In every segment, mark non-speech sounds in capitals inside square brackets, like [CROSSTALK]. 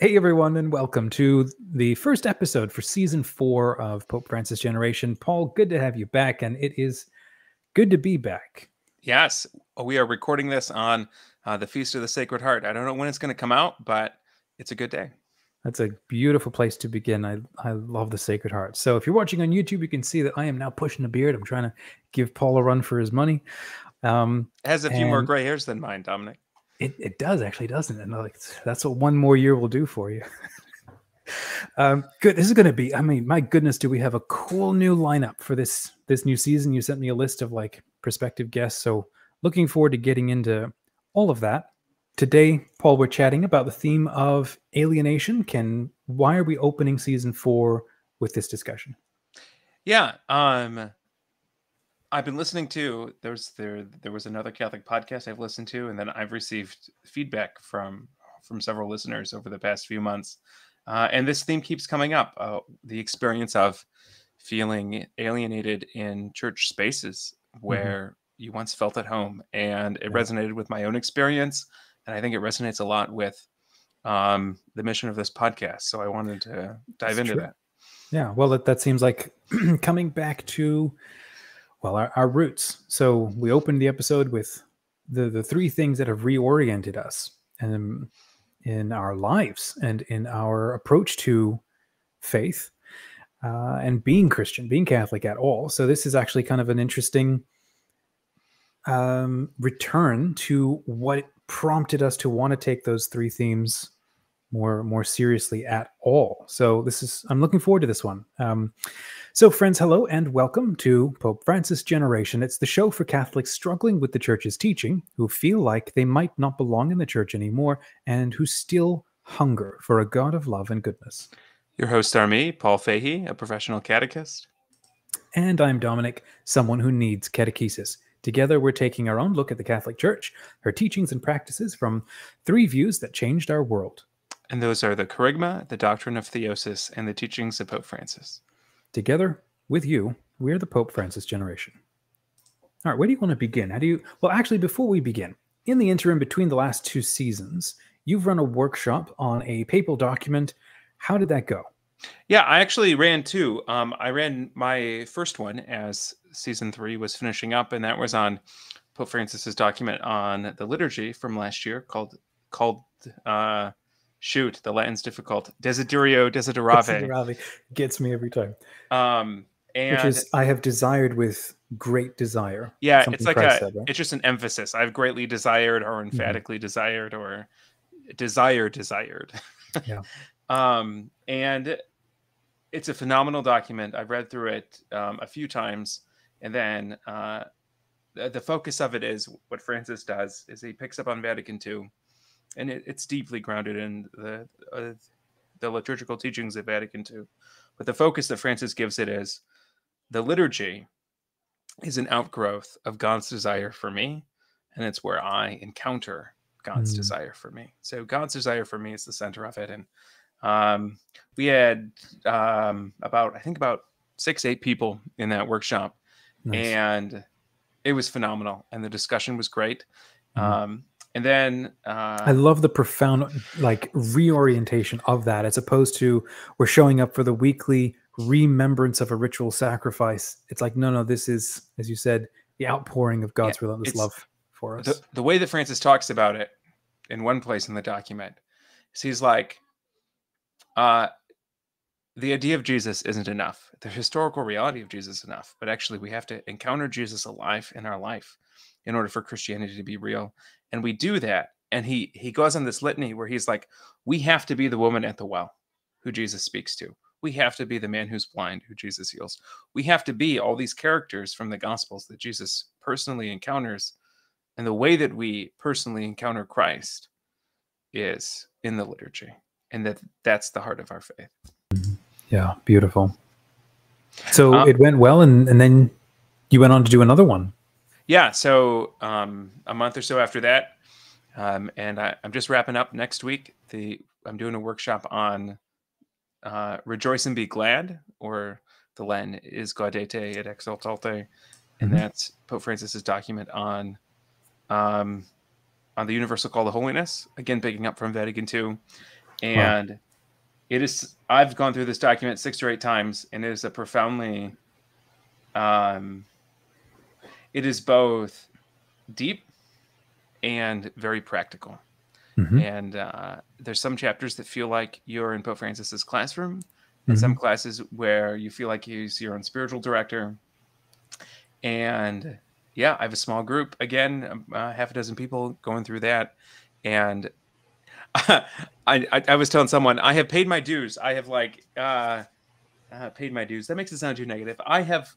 Hey, everyone, and welcome to the first episode for season four of Pope Francis Generation. Paul, good to have you back, and it is good to be back. Yes, we are recording this on uh, the Feast of the Sacred Heart. I don't know when it's going to come out, but it's a good day. That's a beautiful place to begin. I, I love the Sacred Heart. So if you're watching on YouTube, you can see that I am now pushing a beard. I'm trying to give Paul a run for his money. Um, it has a few more gray hairs than mine, Dominic. It, it does actually, doesn't it? And like that's what one more year will do for you. [LAUGHS] um, good. This is going to be. I mean, my goodness, do we have a cool new lineup for this this new season? You sent me a list of like prospective guests, so looking forward to getting into all of that. Today, Paul, we're chatting about the theme of alienation. Can why are we opening season four with this discussion? Yeah, um, I've been listening to there's there there was another Catholic podcast I've listened to, and then I've received feedback from from several listeners over the past few months, uh, and this theme keeps coming up: uh, the experience of feeling alienated in church spaces mm-hmm. where mm-hmm. you once felt at home, and it yeah. resonated with my own experience, and I think it resonates a lot with um, the mission of this podcast. So I wanted to dive That's into true. that. Yeah, well, that, that seems like [CLEARS THROAT] coming back to well, our, our roots. So we opened the episode with the the three things that have reoriented us and in our lives and in our approach to faith uh, and being Christian, being Catholic at all. So this is actually kind of an interesting um, return to what prompted us to want to take those three themes more more seriously at all. So this is I'm looking forward to this one. Um, so friends, hello and welcome to Pope Francis Generation. It's the show for Catholics struggling with the Church's teaching, who feel like they might not belong in the Church anymore, and who still hunger for a God of love and goodness. Your hosts are me, Paul Fahey, a professional catechist, and I'm Dominic, someone who needs catechesis. Together, we're taking our own look at the Catholic Church, her teachings and practices from three views that changed our world. And those are the Kerygma, the doctrine of theosis, and the teachings of Pope Francis. Together with you, we're the Pope Francis generation. All right, where do you want to begin? How do you? Well, actually, before we begin, in the interim between the last two seasons, you've run a workshop on a papal document. How did that go? Yeah, I actually ran two. Um, I ran my first one as season three was finishing up, and that was on Pope Francis's document on the liturgy from last year called called uh, shoot, the Latin's difficult. Desiderio desideravi. Desideravi gets me every time. Um, and which is I have desired with great desire. Yeah, it's like Christ a, said, right? it's just an emphasis. I've greatly desired, or mm-hmm. emphatically mm-hmm. desired, or desire desired. yeah. [LAUGHS] Um, and it's a phenomenal document. I've read through it um, a few times, and then uh, the, the focus of it is what Francis does is he picks up on Vatican II and it, it's deeply grounded in the uh, the liturgical teachings of Vatican II. But the focus that Francis gives it is the liturgy is an outgrowth of God's desire for me, and it's where I encounter God's mm. desire for me. So God's desire for me is the center of it, and um, we had um, about I think about six eight people in that workshop, nice. and it was phenomenal, and the discussion was great. Mm. Um, and then uh, I love the profound like reorientation of that, as opposed to we're showing up for the weekly remembrance of a ritual sacrifice. It's like no, no, this is, as you said, the outpouring of God's yeah, relentless love for us. The, the way that Francis talks about it in one place in the document, is he's like, uh, the idea of Jesus isn't enough. The historical reality of Jesus is enough, but actually we have to encounter Jesus alive in our life in order for Christianity to be real. And we do that. And he he goes on this litany where he's like, we have to be the woman at the well who Jesus speaks to. We have to be the man who's blind who Jesus heals. We have to be all these characters from the gospels that Jesus personally encounters. And the way that we personally encounter Christ is in the liturgy. And that that's the heart of our faith. Yeah, beautiful. So um, it went well and, and then you went on to do another one yeah, so um, a month or so after that, um, and I, am just wrapping up next week. The I'm doing a workshop on uh, "Rejoice and Be Glad," or the Latin is "Gaudete et exsultate," and mm-hmm. that's Pope Francis's document on um, on the universal call to holiness. Again, picking up from Vatican II, and wow. it is. I've gone through this document six or eight times, and it is a profoundly, um, it is both deep and very practical. Mm-hmm. And uh, there's some chapters that feel like you're in Pope Francis's classroom, and mm-hmm. some classes where you feel like he's your own spiritual director. And yeah, I have a small group again, um, uh, half a dozen people going through that, and [LAUGHS] I, I, I was telling someone I have paid my dues. I have like uh, uh, paid my dues. That makes it sound too negative. I have,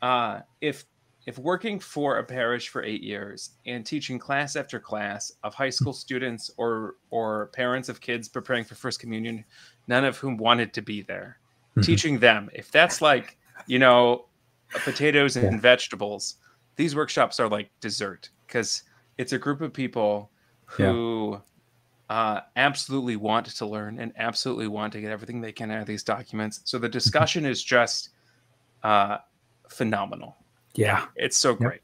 uh, if if working for a parish for eight years and teaching class after class of high school students or or parents of kids preparing for first communion, none of whom wanted to be there, mm-hmm. teaching them, if that's like you know potatoes and yeah. vegetables, these workshops are like dessert because it's a group of people who yeah. uh, absolutely want to learn and absolutely want to get everything they can out of these documents. So the mm-hmm. discussion is just uh, phenomenal. Yeah, it's so great.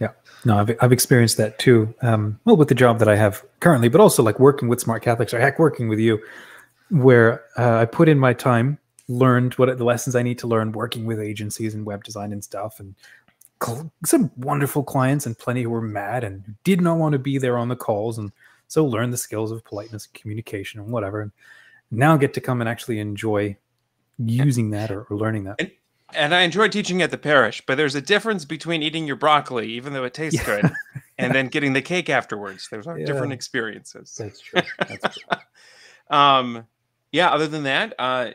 Yeah, no, I've I've experienced that too. Um, well, with the job that I have currently, but also like working with Smart Catholics or heck, working with you, where uh, I put in my time, learned what the lessons I need to learn, working with agencies and web design and stuff, and some wonderful clients and plenty who were mad and did not want to be there on the calls and so learn the skills of politeness and communication and whatever and now get to come and actually enjoy using that or, or learning that. And, and, i enjoy teaching at the parish but there's a difference between eating your broccoli even though it tastes yeah. good and then [LAUGHS] getting the cake afterwards there's yeah. different experiences that's true that's true [LAUGHS] um yeah other than that uh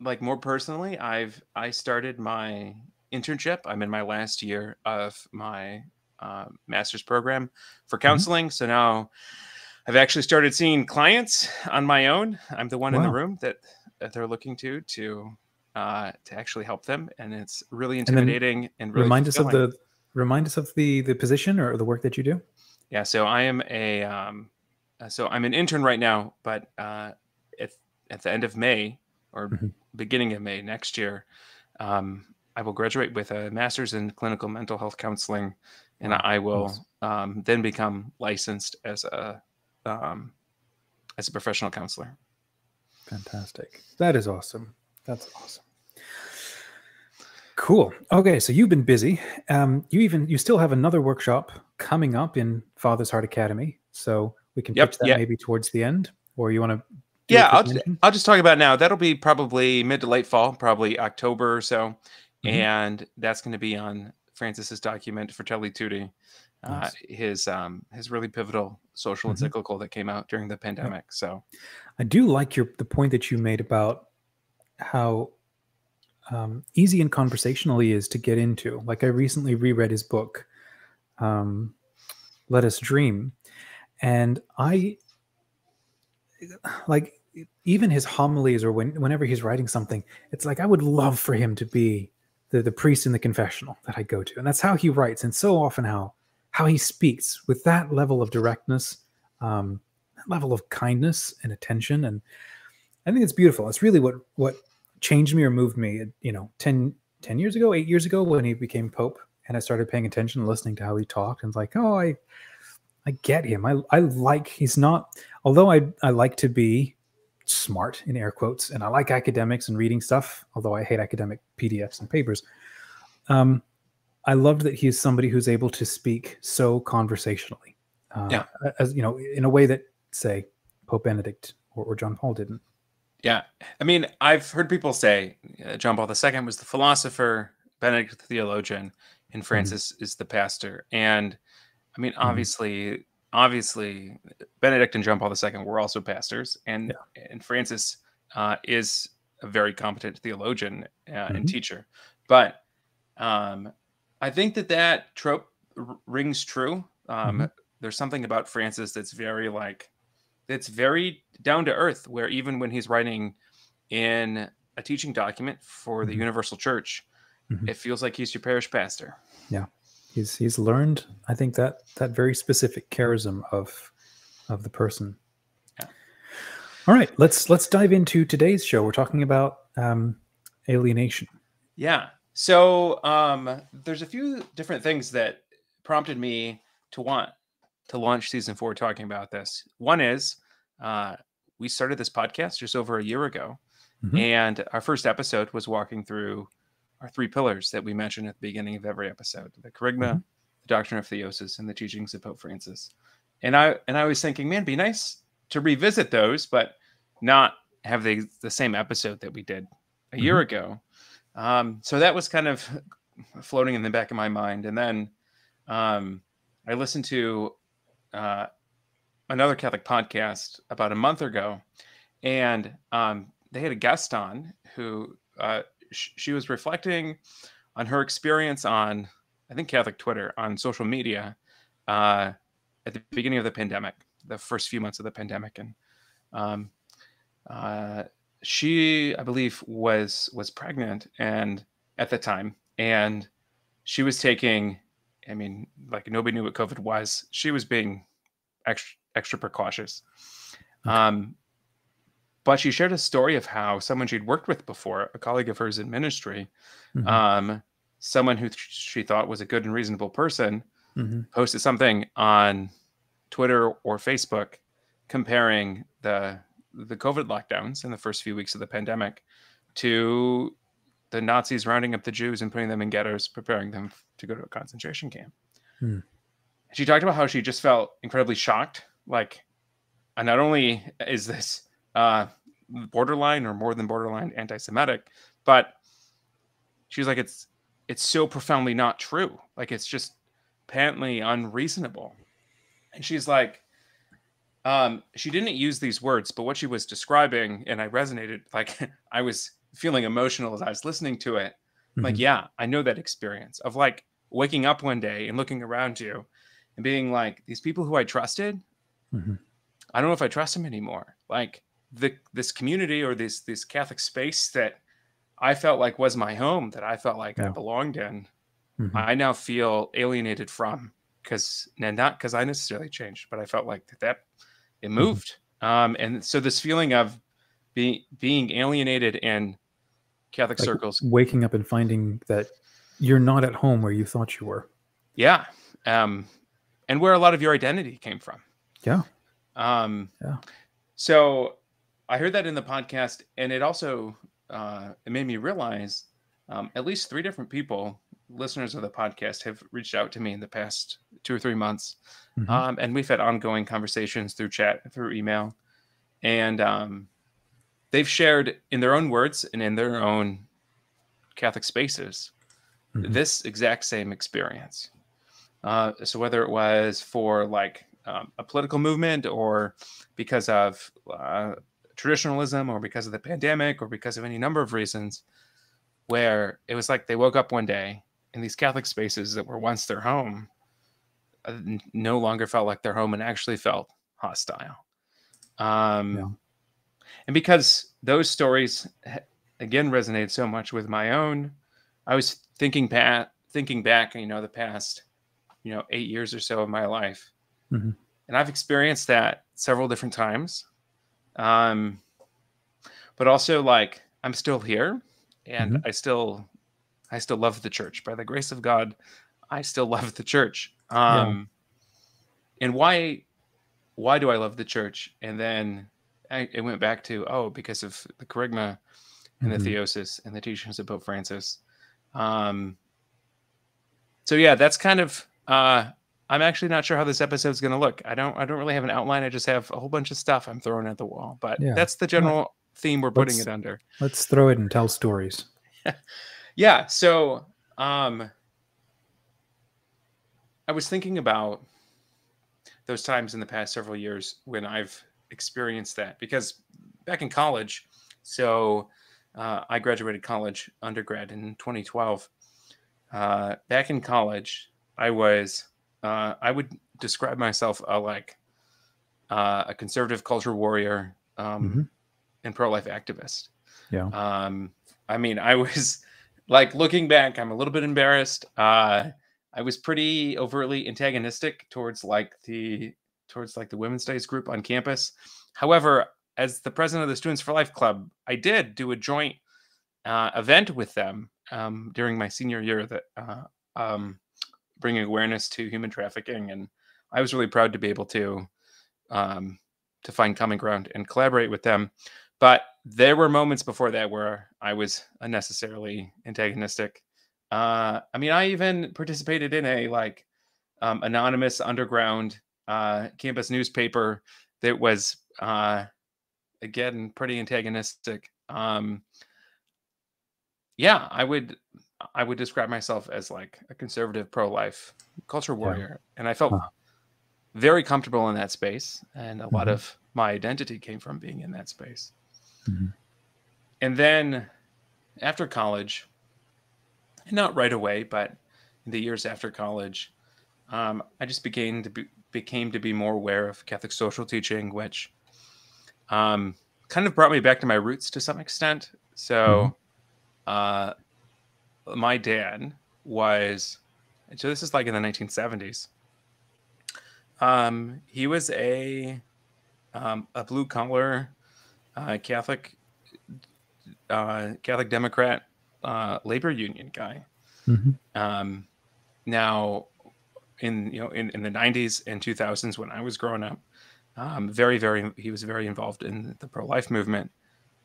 like more personally i've i started my internship. I'm in my last year of my uh, master's program for mm-hmm. counseling. Mm-hmm. So now I've actually started seeing clients on my own. I'm the one wow. in the room that, that they're looking to to uh, to actually help them, and it's really intimidating and, and really remind fulfilling. us of the remind us of the the position or the work that you do. Yeah, so I am a um, uh, so I'm an intern right now, but uh, at at the end of May or mm-hmm. beginning of May next year, um, I will graduate with a master's in clinical mental health counseling, and I will um, then become licensed as a um, as a professional counselor. Fantastic. That is awesome. That's awesome. Cool. Okay, so you've been busy. Um, you even you still have another workshop coming up in Father's Heart Academy, so we can yep, pitch that yep. maybe towards the end, or you want to? Yeah, I'll, I'll just talk about now. That'll be probably mid to late fall, probably October or so. Mm-hmm. And that's going to be on Francis's document Fratelli Tutti, uh, nice. uh, his um, his really pivotal social mm-hmm. encyclical that came out during the pandemic. Yeah. So, I do like your the point that you made about how um, easy and conversational he is to get into. Like I recently reread his book, um, "Let Us Dream," and I like even his homilies or when, whenever he's writing something, it's like I would love for him to be the, the priest in the confessional that I go to. And that's how he writes. And so often how how he speaks with that level of directness, um, that level of kindness and attention. And I think it's beautiful. It's really what what changed me or moved me, you know, 10, 10 years ago, eight years ago when he became Pope. And I started paying attention listening to how he talked and like, oh, I I get him. I I like he's not although I I like to be smart in air quotes, and I like academics and reading stuff, although I hate academic PDFs and papers. Um, I loved that he is somebody who's able to speak so conversationally, uh, yeah, as you know, in a way that say Pope Benedict or, or John Paul didn't. Yeah, I mean, I've heard people say uh, John Paul II was the philosopher, Benedict the theologian, and mm-hmm. Francis mm-hmm. is the pastor. And I mean, mm-hmm. obviously, mm-hmm obviously Benedict and John Paul II were also pastors, and yeah. and Francis uh, is a very competent theologian uh, mm-hmm. and teacher. But um, I think that that trope r- rings true. Um, mm-hmm. There's something about Francis that's very like that's very down to earth. Where even when he's writing in a teaching document for the mm-hmm. Universal Church, mm-hmm. it feels like he's your parish pastor. Yeah he's he's learned i think that that very specific charism of of the person yeah. all right let's let's dive into today's show we're talking about um alienation yeah so um there's a few different things that prompted me to want to launch season four talking about this one is uh we started this podcast just over a year ago, mm-hmm. and our first episode was walking through our three pillars that we mentioned at the beginning of every episode: the Kerygma, mm-hmm. the doctrine of theosis, and the teachings of Pope Francis. And I and I was thinking, man, be nice to revisit those, but not have the the same episode that we did a year mm-hmm. ago. Um, so that was kind of floating in the back of my mind, and then um, I listened to uh, another Catholic podcast about a month ago, and um, they had a guest on who uh, sh- she was reflecting on her experience on, I think Catholic Twitter on social media uh, at the beginning of the pandemic, the first few months of the pandemic, and um, uh, she, I believe, was was pregnant and at the time, and she was taking. I mean, like nobody knew what COVID was. She was being extra extra precautious. Okay. Um, but she shared a story of how someone she'd worked with before, a colleague of hers in ministry, mm-hmm. um, someone who she thought was a good and reasonable person, mm-hmm. posted something on Twitter or Facebook comparing the the COVID lockdowns in the first few weeks of the pandemic to the Nazis rounding up the Jews and putting them in ghettos, preparing them to go to a concentration camp. Hmm. She talked about how she just felt incredibly shocked like not only is this uh borderline or more than borderline anti-semitic but she's like it's it's so profoundly not true like it's just patently unreasonable and she's like um she didn't use these words but what she was describing and i resonated like [LAUGHS] i was feeling emotional as i was listening to it mm-hmm. like yeah i know that experience of like waking up one day and looking around you and being like these people who i trusted Mm-hmm. I don't know if I trust them anymore. Like the this community or this this Catholic space that I felt like was my home, that I felt like yeah. I belonged in, mm-hmm. I now feel alienated from because and not because I necessarily changed, but I felt like that, that it mm-hmm. moved. Um, and so this feeling of being being alienated in Catholic like circles, waking up and finding that you're not at home where you thought you were. Yeah. Um, and where a lot of your identity came from. Yeah. Um, yeah. So I heard that in the podcast, and it also uh, it made me realize um, at least three different people, listeners of the podcast, have reached out to me in the past two or three months, mm-hmm. um, and we've had ongoing conversations through chat, through email, and um, they've shared in their own words and in their own Catholic spaces mm-hmm. this exact same experience. Uh, so whether it was for like um, a political movement or because of uh, traditionalism or because of the pandemic or because of any number of reasons where it was like they woke up one day in these Catholic spaces that were once their home uh, no longer felt like their home and actually felt hostile. Um, yeah. And because those stories again resonated so much with my own, I was thinking back, thinking back, you know, the past, you know, eight years or so of my life, Mm-hmm. And I've experienced that several different times. Um, but also like I'm still here and mm-hmm. I still I still love the church. By the grace of God, I still love the church. Um yeah. and why why do I love the church? And then it went back to oh, because of the kerygma and mm-hmm. the theosis and the teachings of Pope Francis. Um so yeah, that's kind of uh I'm actually not sure how this episode is going to look. I don't I don't really have an outline. I just have a whole bunch of stuff I'm throwing at the wall. But yeah. that's the general theme we're putting let's, it under. Let's throw it and tell stories. [LAUGHS] yeah. So um I was thinking about those times in the past several years when I've experienced that because back in college, so uh, I graduated college undergrad in 2012. Uh, back in college, I was uh, I would describe myself uh, like uh, a conservative culture warrior um, mm-hmm. and pro life activist. Yeah. Um, I mean, I was [LAUGHS] like looking back, I'm a little bit embarrassed. Uh, I was pretty overtly antagonistic towards like the towards like the women's studies group on campus. However, as the president of the Students for Life Club, I did do a joint uh, event with them um, during my senior year that uh, um, bringing awareness to human trafficking. And I was really proud to be able to um, to find common ground and collaborate with them. But there were moments before that where I was unnecessarily antagonistic. Uh, I mean, I even participated in a like um, anonymous underground uh, campus newspaper that was uh, again pretty antagonistic. Um, yeah, I would I would describe myself as like a conservative pro-life culture warrior, yeah. and I felt huh. very comfortable in that space, and a mm-hmm. lot of my identity came from being in that space. Mm-hmm. And then after college, not right away, but in the years after college, um, I just began to be, became to be more aware of Catholic social teaching, which um, kind of brought me back to my roots to some extent. So, mm-hmm. uh, my dad was, so this is like in the 1970s. Um, he was a um, a blue collar uh, Catholic uh, Catholic Democrat uh, labor union guy. Mm-hmm. Um, now, in you know in, in the 90s and 2000s when I was growing up, um, very very he was very involved in the pro life movement,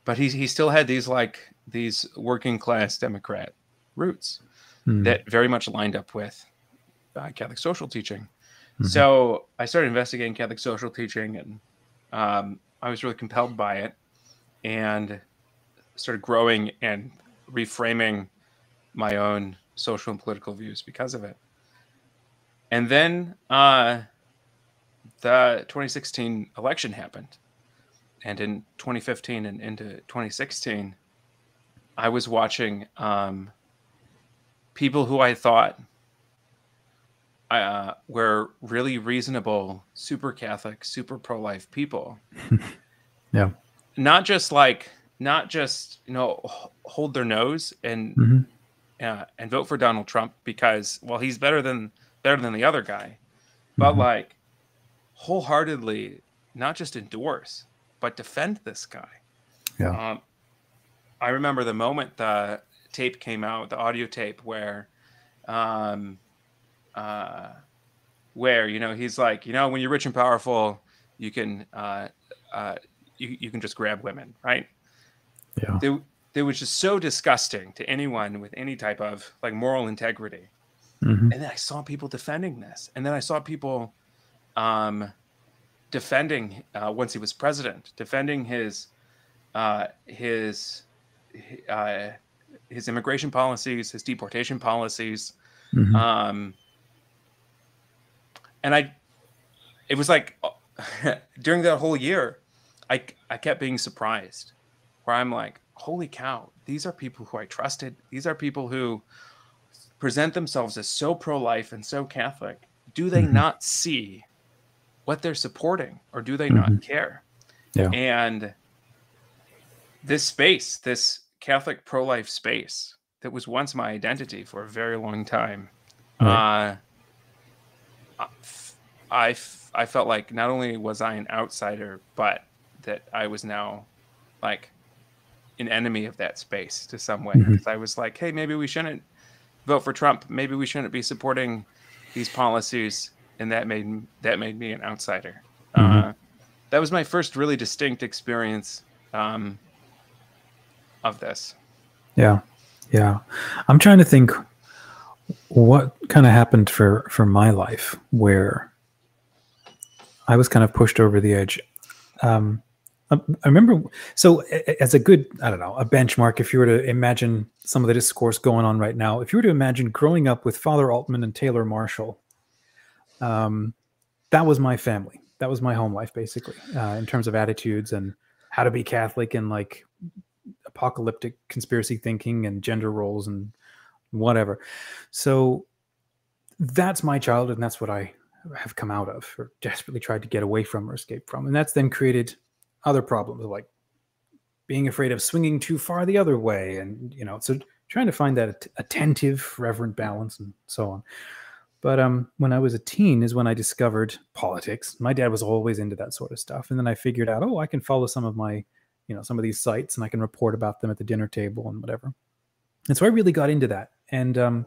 but he he still had these like these working class Democrat roots mm-hmm. that very much lined up with uh, Catholic social teaching. Mm-hmm. So I started investigating Catholic social teaching, and um, I was really compelled by it and started growing and reframing my own social and political views because of it. And then uh, the 2016 election happened. And in 2015 and into 2016, I was watching um, people who I thought uh, were really reasonable, super Catholic, super pro life people. [LAUGHS] yeah not just like not just you know hold their nose and mm-hmm. uh, and vote for Donald Trump because well he's better than better than the other guy, but mm-hmm. like wholeheartedly not just endorse but defend this guy. Yeah. Um, I remember the moment the tape came out, the audio tape where, um, uh, where you know he's like, you know, when you're rich and powerful, you can uh, uh, you, you can just grab women, right? Yeah. They, they was just so disgusting to anyone with any type of like moral integrity. Mm-hmm. And then I saw people defending this, and then I saw people um, defending uh, once he was president, defending his uh, his uh, his immigration policies, his deportation policies. Mm-hmm. Um, and I, it was like [LAUGHS] during that whole year, I I kept being surprised, where I'm like, holy cow, these are people who I trusted. These are people who present themselves as so pro-life and so Catholic. Do they mm-hmm. not see what they're supporting, or do they mm-hmm. not care? Yeah. And this space, this Catholic pro-life space that was once my identity for a very long time, right. uh, I, I felt like not only was I an outsider, but that I was now like an enemy of that space to some way because mm-hmm. I was like, hey, maybe we shouldn't vote for Trump. Maybe we shouldn't be supporting these policies, and that made that made me an outsider. Mm-hmm. Uh, that was my first really distinct experience um, of this. Yeah, yeah. I'm trying to think what kind of happened for for my life where I was kind of pushed over the edge. Um, um, I remember, so as a good, I don't know, a benchmark, if you were to imagine some of the discourse going on right now, if you were to imagine growing up with Father Altman and Taylor Marshall, um, that was my family. That was my home life, basically, uh, in terms of attitudes and how to be Catholic and like apocalyptic conspiracy thinking and gender roles and whatever. So that's my childhood, and that's what I have come out of or desperately tried to get away from or escape from. And that's then created other problems like being afraid of swinging too far the other way and you know so trying to find that attentive reverent balance and so on. But um, when i was a teen is when i discovered politics. My dad was always into that sort of stuff. And then i figured out oh i can follow some of my you know some of these sites and i can report about them at the dinner table and whatever. And so i really got into that. And um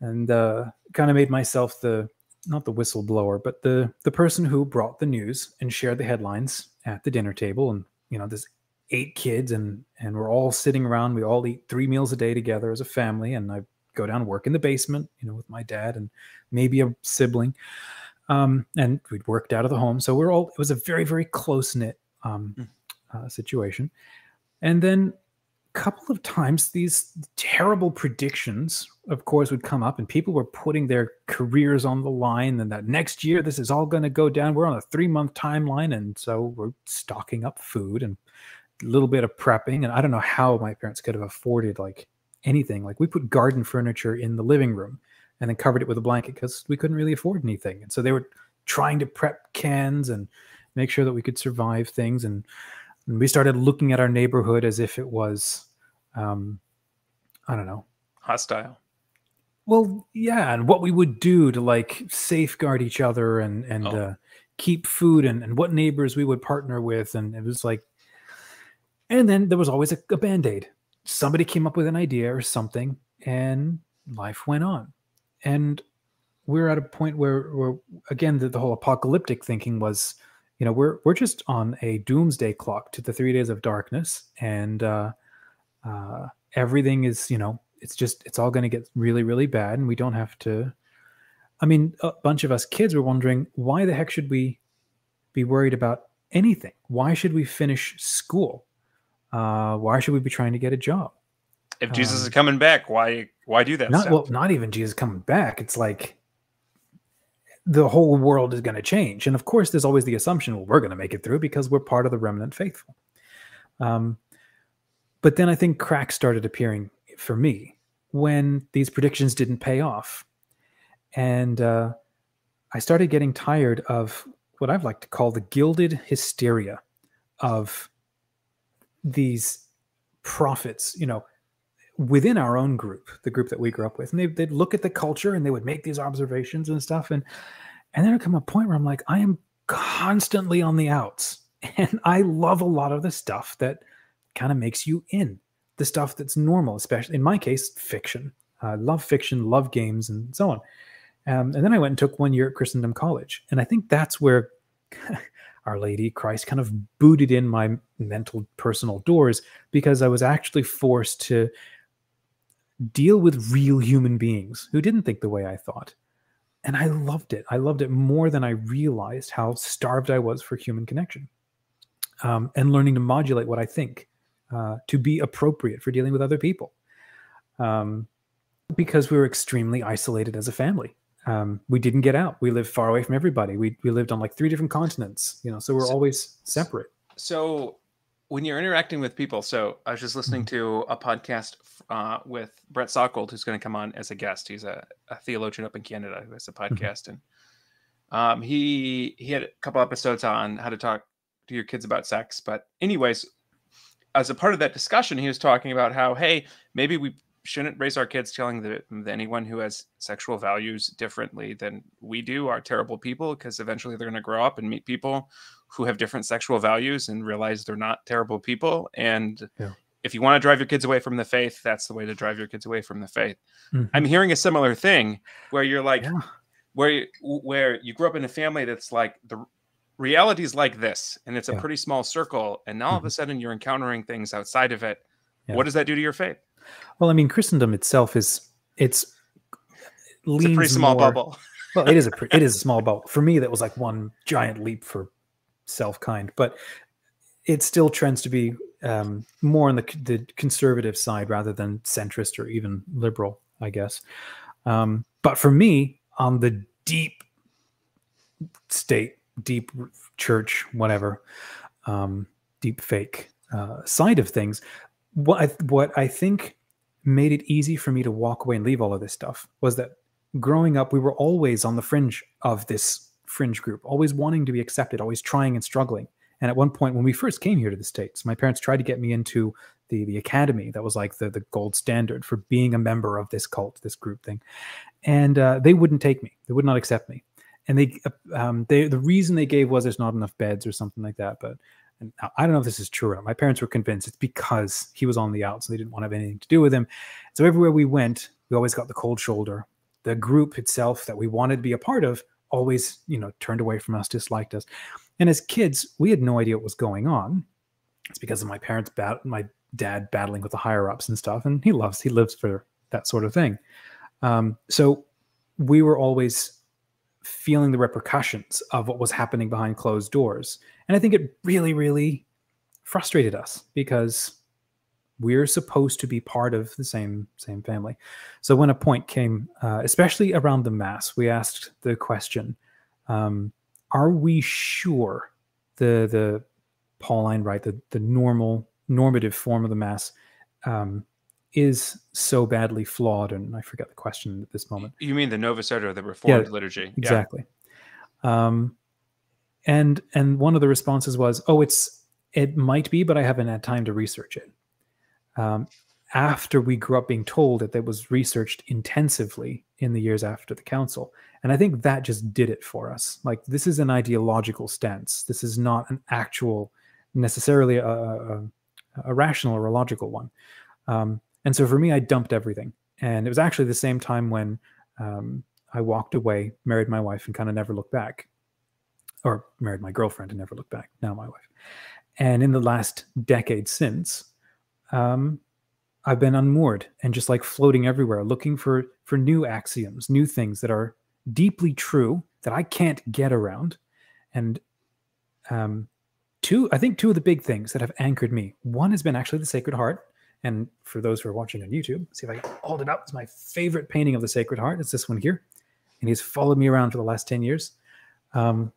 and uh kind of made myself the not the whistleblower, but the the person who brought the news and shared the headlines at the dinner table. And you know, there's eight kids, and and we're all sitting around. We all eat three meals a day together as a family, and I go down work in the basement, you know, with my dad and maybe a sibling. Um, and we'd worked out of the home, so we're all. It was a very very close knit um, mm. uh, situation. And then a couple of times these terrible predictions of course would come up and people were putting their careers on the line and that next year this is all going to go down. We're on a three month timeline and so we're stocking up food and a little bit of prepping. And i don't know how my parents could have afforded like anything. Like we put garden furniture in the living room and then covered it with a blanket because we couldn't really afford anything. And so they were trying to prep cans and make sure that we could survive things. And and we started looking at our neighborhood as if it was, um, I don't know, hostile. Well, yeah, and what we would do to like safeguard each other and and oh. uh, keep food and and what neighbors we would partner with, and it was like, and then there was always a, a band aid. Somebody came up with an idea or something, and life went on. And we're at a point where, where again, the, the whole apocalyptic thinking was you know we're we're just on a doomsday clock to the three days of darkness and uh, uh, everything is you know it's just it's all going to get really really bad and we don't have to i mean a bunch of us kids were wondering why the heck should we be worried about anything why should we finish school uh, why should we be trying to get a job if jesus um, is coming back why why do that not stuff? well not even jesus coming back it's like the whole world is going to change. And of course, there's always the assumption, well, we're going to make it through because we're part of the remnant faithful. Um, but then I think cracks started appearing for me when these predictions didn't pay off. And uh, I started getting tired of what I've like to call the gilded hysteria of these prophets, you know, within our own group, the group that we grew up with, and they, they'd look at the culture and they would make these observations and stuff. And and then come a point where I'm like, I am constantly on the outs, [LAUGHS] and I love a lot of the stuff that kind of makes you in the stuff that's normal, especially in my case, fiction. I love fiction, love games, and so on. Um, and then I went and took one year at Christendom College, and I think that's where [LAUGHS] Our Lady Christ kind of booted in my mental personal doors because I was actually forced to deal with real human beings who didn't think the way I thought. And I loved it. I loved it more than I realized how starved I was for human connection um, and learning to modulate what I think uh, to be appropriate for dealing with other people. Um, because we were extremely isolated as a family. Um, we didn't get out. We lived far away from everybody. We, we lived on like three different continents, you know, so we're so, always separate. So when you're interacting with people, so I was just listening mm-hmm. to a podcast uh, with Brett Salkeld, who's going to come on as a guest. He's a, a theologian up in Canada who has a mm-hmm. podcast, and um, he he had a couple episodes on how to talk to your kids about sex. But anyways, as a part of that discussion, he was talking about how hey, maybe we shouldn't raise our kids telling that, anyone who has sexual values differently than we do are terrible people because eventually they're going to grow up and meet people who have different sexual values and realize they're not terrible people and yeah. if you want to drive your kids away from the faith that's the way to drive your kids away from the faith mm-hmm. i'm hearing a similar thing where you're like yeah. where you, where you grew up in a family that's like the reality is like this and it's a yeah. pretty small circle and now all of a mm-hmm. sudden you're encountering things outside of it what does that do to your faith well, I mean, Christendom itself is it's it's a pretty small more, bubble. [LAUGHS] well, it is a it is a small bubble. For me, that was like one giant leap for self kind, but it still trends to be um, more on the the conservative side rather than centrist or even liberal, I guess. Um, but for me, on the deep state, deep church, whatever, um, deep fake uh, side of things, what I, what I think made it easy for me to walk away and leave all of this stuff was that growing up, we were always on the fringe of this fringe group, always wanting to be accepted, always trying and struggling. And at one point, when we first came here to the States, my parents tried to get me into the, the academy that was like the, the gold standard for being a member of this cult, this group thing. And uh, they wouldn't take me, they would not accept me. And they, uh, um, they, the reason they gave was there's not enough beds or something like that. But I don't know if this is true. My parents were convinced it's because he was on the outs and they didn't want to have anything to do with him. So everywhere we went, we always got the cold shoulder. The group itself that we wanted to be a part of always, you know, turned away from us, disliked us. And as kids, we had no idea what was going on. It's because of my parents, bat- my dad battling with the higher ups and stuff. And he loves, he lives for that sort of thing. Um, so we were always feeling the repercussions of what was happening behind closed doors. And I think it really, really frustrated us because we're supposed to be part of the same same family. So when a point came, uh, especially around the mass, we asked the question: um, Are we sure the the Pauline rite the the normal normative form of the mass, um, is so badly flawed? And I forget the question at this moment. You mean the Novus Ordo, the Reformed yeah, liturgy? Exactly. Yeah. Um, and and one of the responses was, "Oh, it's it might be, but I haven't had time to research it." Um, after we grew up being told that it was researched intensively in the years after the council, and I think that just did it for us. Like this is an ideological stance. This is not an actual, necessarily a, a, a rational or a logical one. Um, and so for me, I dumped everything. And it was actually the same time when um, I walked away, married my wife, and kind of never looked back, or married my girlfriend and never looked back. Now my wife. And in the last decade since, um, I've been unmoored and just like floating everywhere, looking for for new axioms, new things that are deeply true that I can't get around. And um, two, I think two of the big things that have anchored me. One has been actually the Sacred Heart, and for those who are watching on YouTube, see if I can hold it up. It's my favorite painting of the Sacred Heart. It's this one here. And he's followed me around for the last 10 years. Um,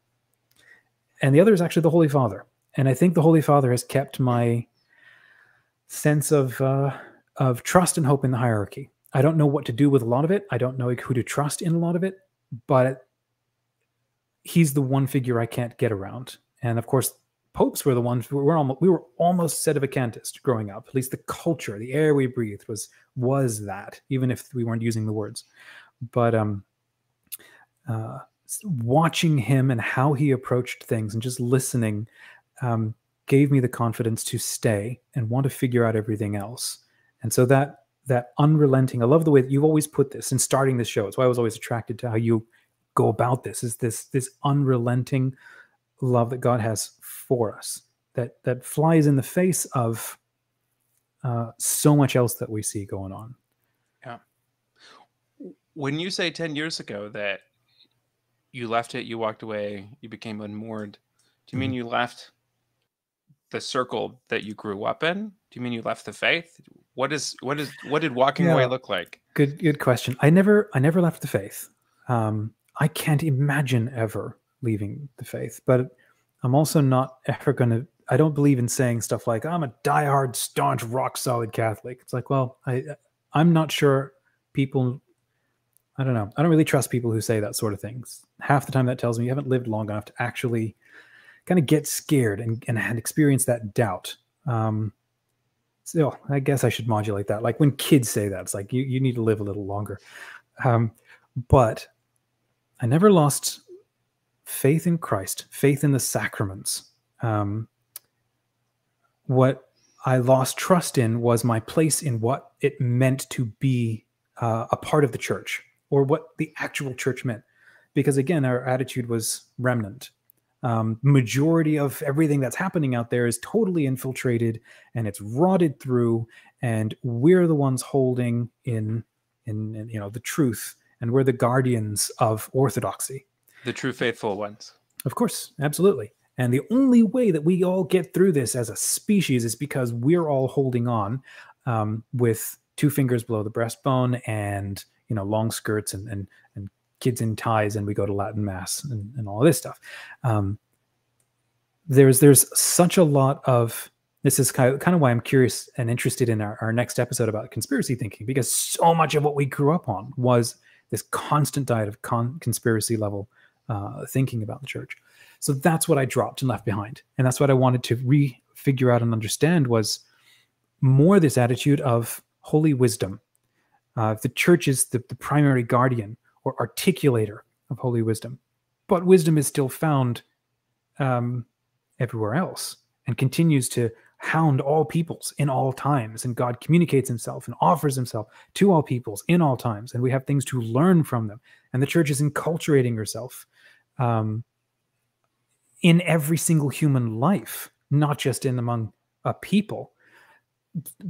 and the other is actually the Holy Father. And I think the Holy Father has kept my sense of uh, of trust and hope in the hierarchy. I don't know what to do with a lot of it. I don't know who to trust in a lot of it, but he's the one figure I can't get around. And of course, popes were the ones we were almost we were almost cantist growing up. At least the culture, the air we breathed was was that, even if we weren't using the words. But um, uh, watching him and how he approached things and just listening um, gave me the confidence to stay and want to figure out everything else. And so that that unrelenting, I love the way that you've always put this in starting the show. It's why I was always attracted to how you go about this. Is this this unrelenting love that God has for us that that flies in the face of uh, so much else that we see going on. Yeah. When you say ten years ago that you left it, you walked away, you became unmoored. Do you mm-hmm. mean you left the circle that you grew up in? Do you mean you left the faith? What is what is what did walking yeah. away look like? Good good question. I never I never left the faith. Um, I can't imagine ever leaving the faith, but I'm also not ever going to. I don't believe in saying stuff like I'm a diehard, staunch, rock solid Catholic. It's like, well, I I'm not sure people. I don't know. I don't really trust people who say that sort of things. Half the time, that tells me you haven't lived long enough to actually kind of get scared and and experience that doubt. Um, so I guess I should modulate that. Like when kids say that, it's like you you need to live a little longer. Um, but I never lost faith in Christ, faith in the sacraments. Um, what I lost trust in was my place in what it meant to be uh, a part of the church or what the actual church meant. Because again, our attitude was remnant. Um, majority of everything that's happening out there is totally infiltrated and it's rotted through, and we're the ones holding in, in, in you know the truth, and we're the guardians of orthodoxy. The true faithful ones. Of course, absolutely. And the only way that we all get through this as a species is because we're all holding on um, with two fingers below the breastbone and you know long skirts and and, and kids in ties and we go to Latin mass and, and all this stuff. Um, there's there's such a lot of this is kind of, kind of why I'm curious and interested in our, our next episode about conspiracy thinking because so much of what we grew up on was this constant diet of con- conspiracy level uh, thinking about the church. So that's what I dropped and left behind, and that's what I wanted to re-figure out and understand was more this attitude of holy wisdom. Uh, the church is the, the primary guardian or articulator of holy wisdom, but wisdom is still found um, everywhere else and continues to hound all peoples in all times. And God communicates himself and offers himself to all peoples in all times. And we have things to learn from them. And the church is enculturating herself um, in every single human life, not just in among a people,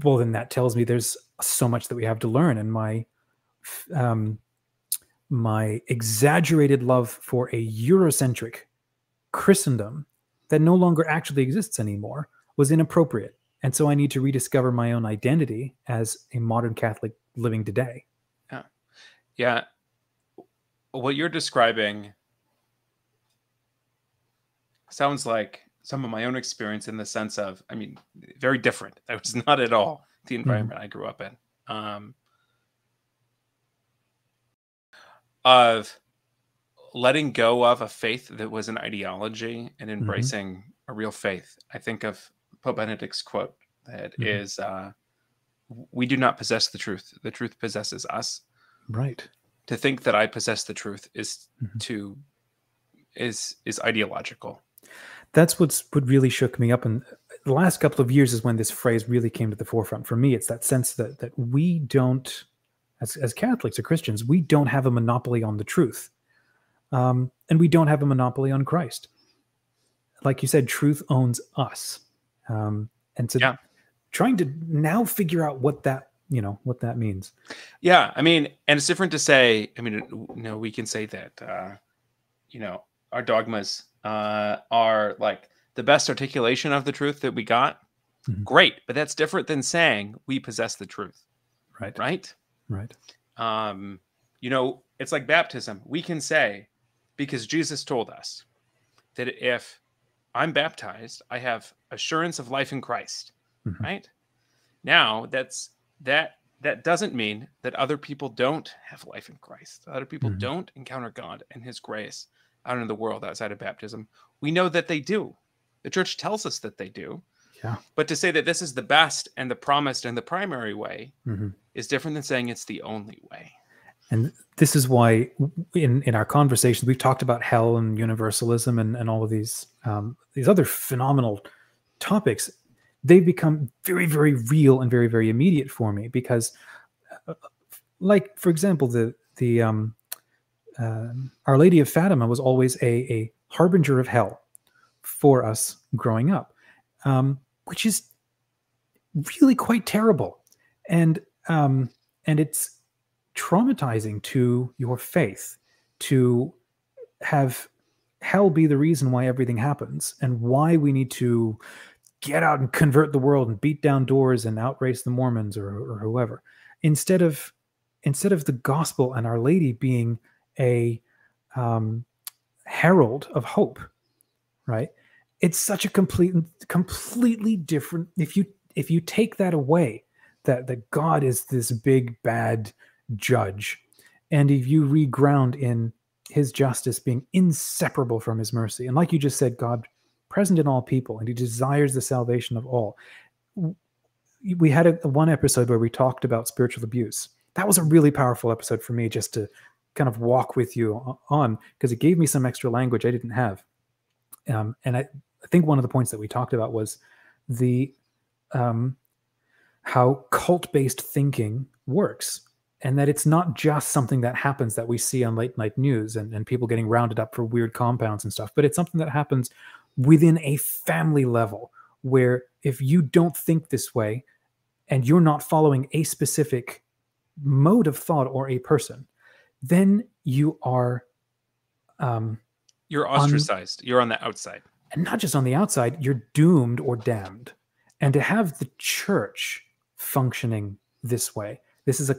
well, then that tells me there's so much that we have to learn. And my um, my exaggerated love for a Eurocentric Christendom that no longer actually exists anymore was inappropriate. And so I need to rediscover my own identity as a modern Catholic living today. Yeah. Yeah. What you're describing sounds like some of my own experience in the sense of, I mean, very different. [LAUGHS] That was not at all the mm-hmm. environment mm-hmm. I grew up in. Um, of letting go of a faith that was an ideology and mm-hmm. embracing mm-hmm. a real faith. I think of Pope Benedict's quote that mm-hmm. is, uh, "We do not possess the truth; the truth possesses us." Right. To think that I possess the truth is mm-hmm. to is is ideological. That's what's what really shook me up, and the last couple of years is when this phrase really came to the forefront for me. It's that sense that that we don't, as as Catholics or Christians, we don't have a monopoly on the truth um, and we don't have a monopoly on Christ. Like you said, truth owns us. Um, and so yeah. trying to now figure out what that, you know, what that means. Yeah. I mean, and it's different to say, I mean, you know, we can say that, uh, you know, our dogmas uh, are like the best articulation of the truth that we got. Mm-hmm. Great. But that's different than saying we possess the truth. Right. Right. Right. Um, you know, it's like baptism. We can say, because Jesus told us that if I'm baptized, I have assurance of life in Christ. Mm-hmm. Right? Now, that's that that doesn't mean that other people don't have life in Christ. Other people mm-hmm. don't encounter God and his grace out in the world outside of baptism. We know that they do. The church tells us that they do. Yeah. But to say that this is the best and the promised and the primary way mm-hmm. is different than saying it's the only way. And this is why in, in our conversations, we've talked about hell and universalism and, and all of these, um, these other phenomenal topics. They've become very, very real and very, very immediate for me because uh, like, for example, the, the, um, uh, Our Lady of Fatima was always a, a harbinger of hell for us growing up, um, which is really quite terrible. And, um, and it's, traumatizing to your faith to have hell be the reason why everything happens and why we need to get out and convert the world and beat down doors and outrace the Mormons or, or whoever instead of instead of the gospel and our lady being a um, herald of hope right it's such a complete completely different if you if you take that away that that god is this big bad judge. And if you reground in his justice being inseparable from his mercy, and like you just said, God present in all people, and he desires the salvation of all. We had a, one episode where we talked about spiritual abuse. That was a really powerful episode for me just to kind of walk with you on because it gave me some extra language I didn't have. Um, and I, I, think one of the points that we talked about was the um, how cult-based thinking works and that it's not just something that happens that we see on late night news and, and people getting rounded up for weird compounds and stuff, but it's something that happens within a family level where if you don't think this way and you're not following a specific mode of thought or a person, then you are um, you're ostracized. you're on the outside. And not just on the outside, you're doomed or damned. And to have the church functioning this way, this is a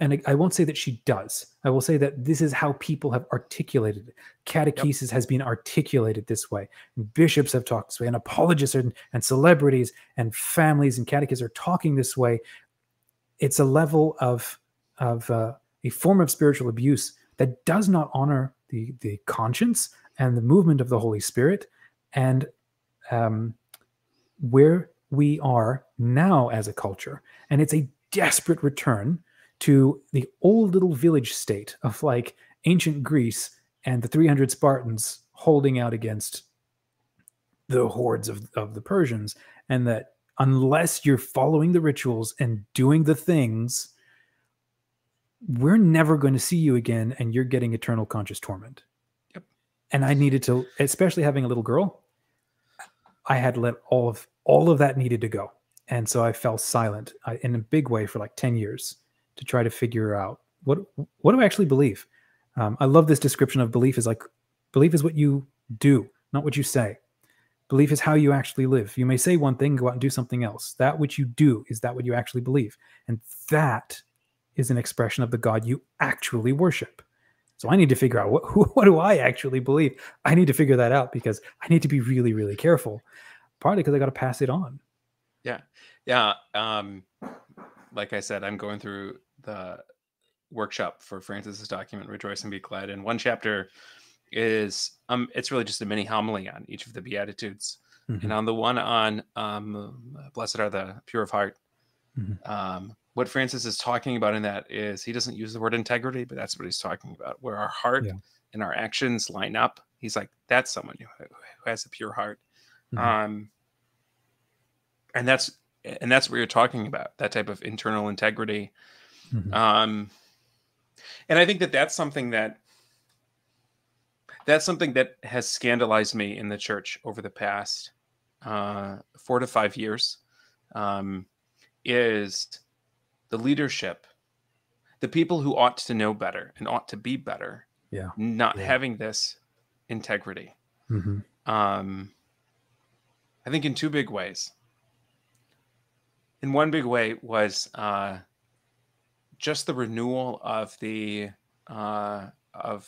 and I, I, won't say that she does. I will say that this is how people have articulated it. Catechesis yep. has been articulated this way. Bishops have talked this way, and apologists and, and celebrities and families and catechists are talking this way. It's a level of of uh, a form of spiritual abuse that does not honor the the conscience and the movement of the Holy Spirit, and um, where we are now as a culture. And it's a desperate return to the old little village state of like ancient Greece and the 300 Spartans holding out against the hordes of, of the Persians. And that unless you're following the rituals and doing the things, we're never going to see you again and you're getting eternal conscious torment. Yep. and I needed to, especially having a little girl, I had let all of all of that needed to go, and so I fell silent I, in a big way for like ten years to try to figure out what what do I actually believe. Um, I love this description of belief is like belief is what you do, not what you say. Belief is how you actually live. You may say one thing, go out and do something else. That which you do is that what you actually believe, and that is an expression of the God you actually worship. So I need to figure out what [LAUGHS] what do I actually believe. I need to figure that out because I need to be really really careful. Partly because I got to pass it on. Yeah, yeah. Um, like I said, I'm going through the workshop for Francis's document, "Rejoice and Be Glad," and one chapter is um, it's really just a mini homily on each of the beatitudes, mm-hmm. and on the one on um, "Blessed are the pure of heart." Mm-hmm. Um, what Francis is talking about in that is he doesn't use the word integrity, but that's what he's talking about, where our heart yeah. and our actions line up. He's like, that's someone who, who has a pure heart. Mm-hmm. Um, and that's and that's what you're talking about that type of internal integrity mm-hmm. um and i think that that's something that that's something that has scandalized me in the church over the past uh four to five years um is the leadership, the people who ought to know better and ought to be better, yeah, not yeah. having this integrity. Mm-hmm. Um, I think in two big ways. In one big way was uh, just the renewal of the uh, of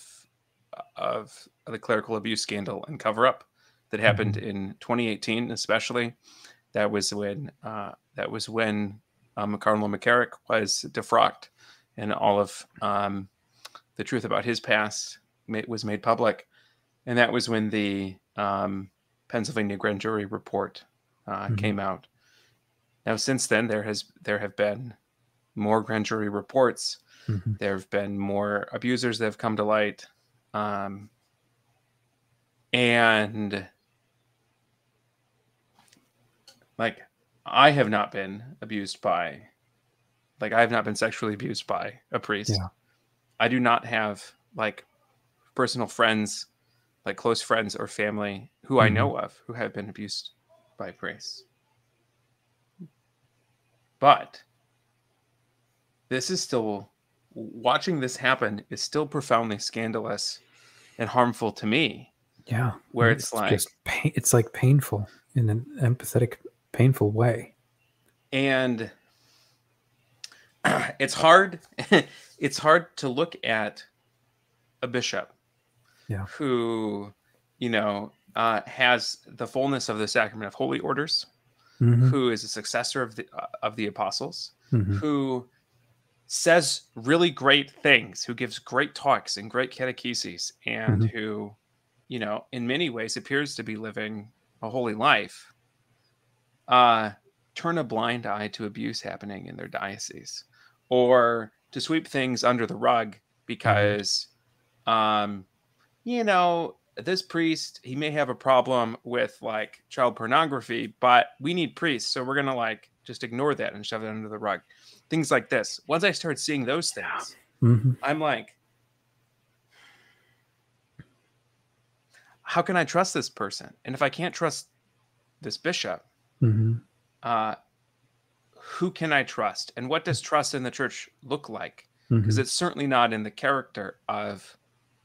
of the clerical abuse scandal and cover up that happened mm-hmm. in 2018, especially. That was when uh, that was when um, Cardinal McCarrick was defrocked, and all of um, the truth about his past was made public. And that was when the um, Pennsylvania grand jury report uh, mm-hmm. came out. Now, since then, there has there have been more grand jury reports. Mm-hmm. There have been more abusers that have come to light, um, and like I have not been abused by, like, I have not been sexually abused by a priest. Yeah. I do not have like personal friends, like close friends or family who mm-hmm. I know of who have been abused by priests. But this is still watching this happen is still profoundly scandalous and harmful to me. Yeah. Where it's, it's like just pain, it's like painful in an empathetic painful way. And [CLEARS THROAT] it's hard [LAUGHS] it's hard to look at a bishop yeah. who you know uh, has the fullness of the sacrament of holy orders mm-hmm. who is a successor of the uh, of the apostles mm-hmm. who says really great things who gives great talks and great catecheses and mm-hmm. who you know in many ways appears to be living a holy life uh, turn a blind eye to abuse happening in their diocese or to sweep things under the rug mm-hmm. because, um, you know, this priest, he may have a problem with like child pornography, but we need priests. So we're going to like just ignore that and shove it under the rug. Things like this. Once I start seeing those things, mm-hmm. I'm like, how can I trust this person? And if I can't trust this bishop, Mm-hmm. Uh, who can I trust? And what does trust in the church look like? Because mm-hmm. it's certainly not in the character of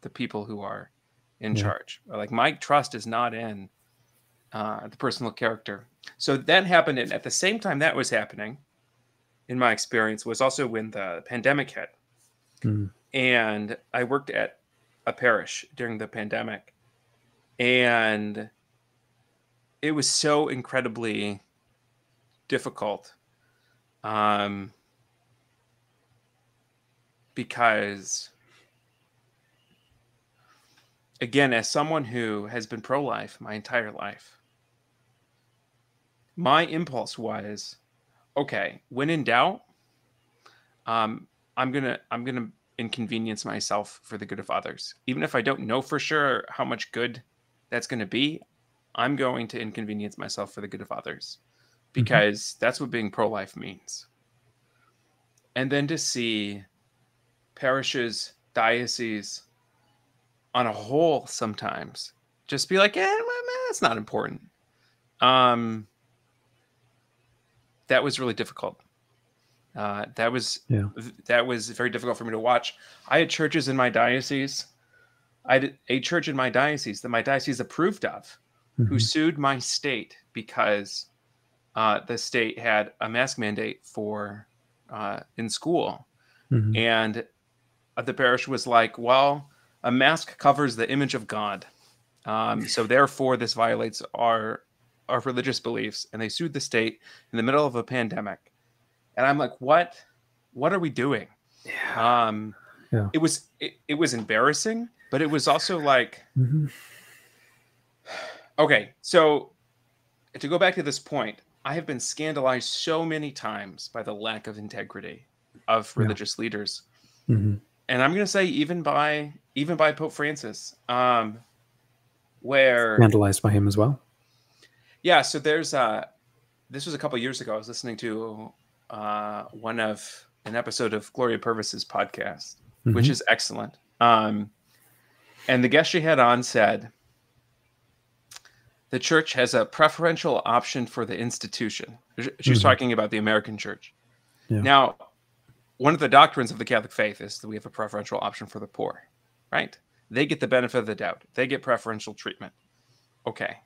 the people who are in yeah. charge. Like my trust is not in uh, the personal character. So that happened, and at the same time that was happening, in my experience, was also when the pandemic hit, mm. and I worked at a parish during the pandemic, and it was so incredibly difficult um, because again as someone who has been pro-life my entire life my impulse was okay when in doubt um, i'm gonna i'm gonna inconvenience myself for the good of others. Even if i don't know for sure how much good that's to be I'm going to inconvenience myself for the good of others mm-hmm. because mm-hmm. that's what being pro life means. And then to see parishes, dioceses on a whole sometimes just be like, "Yeah, that's not important." Um, that was really difficult. Uh, that was yeah. that was very difficult for me to watch. I had churches in my diocese. I had a church in my diocese that my diocese approved of, mm-hmm. who sued my state because uh, the state had a mask mandate for uh, in school, mm-hmm. and the parish was like, "Well, a mask covers the image of God, um, so therefore this violates our our religious beliefs," and they sued the state in the middle of a pandemic and I'm like, what? What are we doing? Yeah. Um, yeah. It was it, it was embarrassing, but it was also like, mm-hmm. Okay. So to go back to this point, I have been scandalized so many times by the lack of integrity of religious yeah. leaders, mm-hmm. and I'm going to say even by even by Pope Francis, um, where scandalized by him as well. Yeah. So there's uh this was a couple years ago. I was listening to uh, one of an episode of Gloria Purvis's podcast, mm-hmm. which is excellent. Um, and the guest she had on said, the church has a preferential option for the institution. She's mm-hmm. talking about the American church. Yeah. Now, one of the doctrines of the Catholic faith is that we have a preferential option for the poor, right? They get the benefit of the doubt, they get preferential treatment. Okay.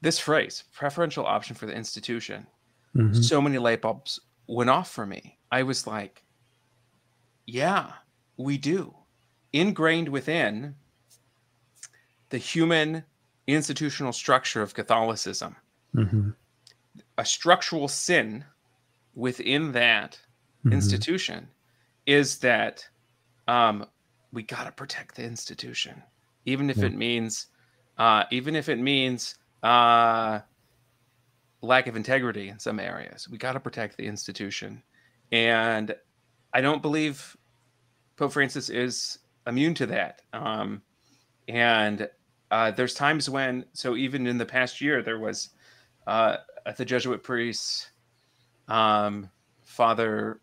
This phrase, preferential option for the institution, mm-hmm. so many light bulbs went off for me. I was like, yeah, we do. Ingrained within the human institutional structure of Catholicism, mm-hmm. a structural sin within that mm-hmm. institution is that um, we got to protect the institution, even if yeah. it means, uh, even if it means uh, lack of integrity in some areas. We got to protect the institution. And I don't believe Pope Francis is immune to that. Um, and uh, there's times when, so even in the past year, there was uh, at the Jesuit priest, um, Father,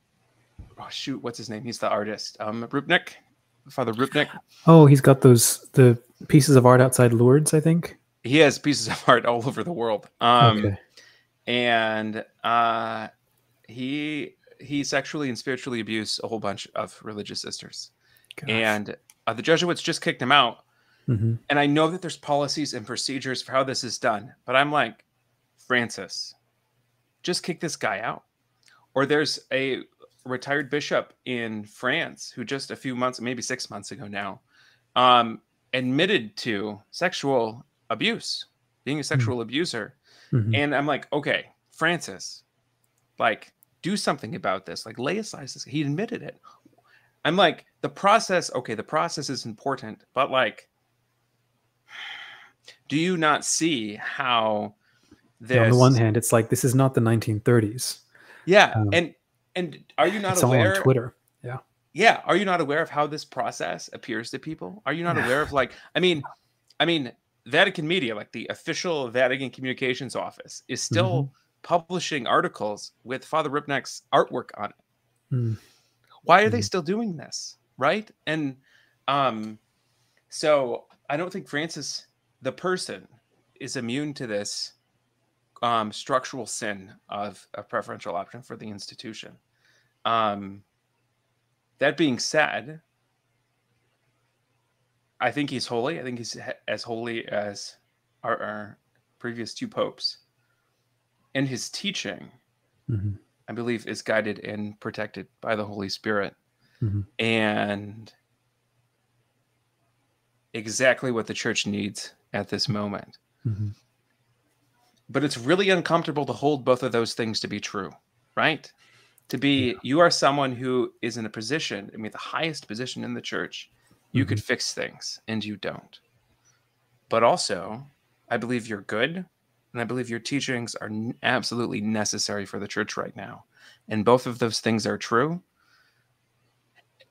oh, shoot, what's his name? He's the artist, um, Rupnik, Father Rupnik. Oh, he's got those the pieces of art outside Lourdes, I think. He has pieces of art all over the world. Um, okay and uh, he he sexually and spiritually abused a whole bunch of religious sisters, Gosh. and uh, the Jesuits just kicked him out. Mm-hmm. And I know that there's policies and procedures for how this is done, but I'm like, Francis, just kick this guy out. Or there's a retired bishop in France who just a few months, maybe six months ago now, um, admitted to sexual abuse, being a sexual mm-hmm. abuser. Mm-hmm. And I'm like, okay, Francis, like, do something about this. Like, lay aside this. He admitted it. I'm like, the process, okay, the process is important, but like, do you not see how this on the one hand, it's like this is not the 1930s. Yeah. Um, and and are you not aware on Twitter? Yeah. Yeah. Are you not aware of how this process appears to people? Are you not aware of like, I mean, I mean, Vatican Media, like the official Vatican Communications Office, is still mm-hmm. publishing articles with Father Rupnik's artwork on it. Mm. Why are mm. they still doing this? Right. And um, so I don't think Francis, the person, is immune to this um, structural sin of a preferential option for the institution. Um, that being said, I think he's holy. I think he's as holy as our, our previous two popes. And his teaching, mm-hmm. I believe, is guided and protected by the Holy Spirit. Mm-hmm. And exactly what the church needs at this moment. Mm-hmm. But it's really uncomfortable to hold both of those things to be true, right? To be, yeah. you are someone who is in a position, I mean, the highest position in the church you mm-hmm. could fix things and you don't. But also, I believe you're good and I believe your teachings are absolutely necessary for the church right now. And both of those things are true.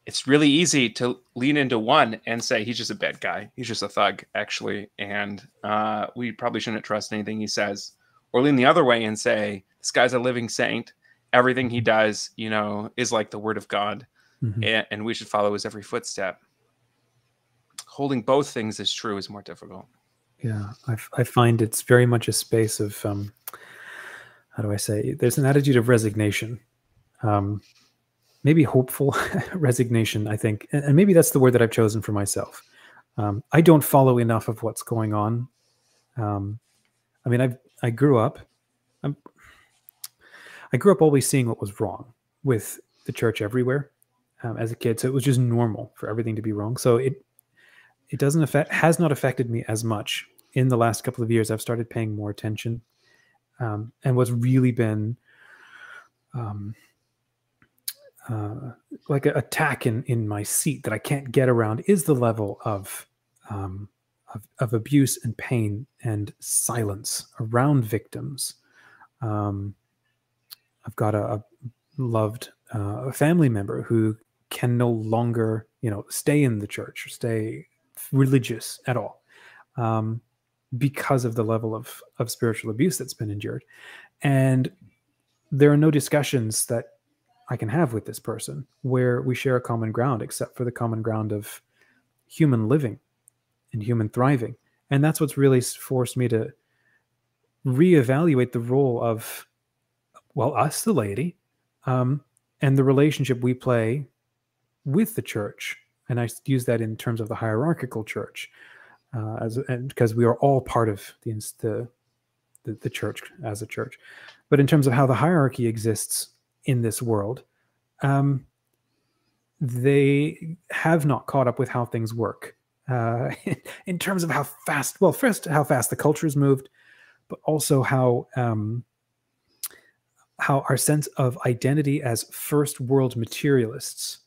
It's really easy to lean into one and say he's just a bad guy. He's just a thug, actually, and uh, we probably shouldn't trust anything he says. Or lean the other way and say this guy's a living saint. Everything he does, you know, is like the word of God, mm-hmm. and, and we should follow his every footstep holding both things as true is more difficult. Yeah, I, I find it's very much a space of um, how do I say? There's an attitude of resignation, um, maybe hopeful [LAUGHS] resignation. I think, and, and, maybe that's the word that I've chosen for myself. Um, I don't follow enough of what's going on. Um, I mean, I I grew up. I'm, I grew up always seeing what was wrong with the church everywhere um, as a kid, so it was just normal for everything to be wrong. So it it doesn't affect has not affected me as much in the last couple of years. I've started paying more attention, um, and what's really been um, uh, like an attack in in my seat that I can't get around is the level of um, of, of, abuse and pain and silence around victims. Um, I've got a, a loved uh, family member who can no longer, you know, stay in the church or stay religious at all um, because of the level of of spiritual abuse that's been endured, and there are no discussions that I can have with this person where we share a common ground, except for the common ground of human living and human thriving. And that's what's really forced me to reevaluate the role of, well, us, the laity, um, and the relationship we play with the church. And I use that in terms of the hierarchical church, uh, as because we are all part of the, the the the church as a church. But in terms of how the hierarchy exists in this world, um, they have not caught up with how things work uh, [LAUGHS] in terms of how fast. Well, first, how fast the culture has moved, but also how um, how our sense of identity as first world materialists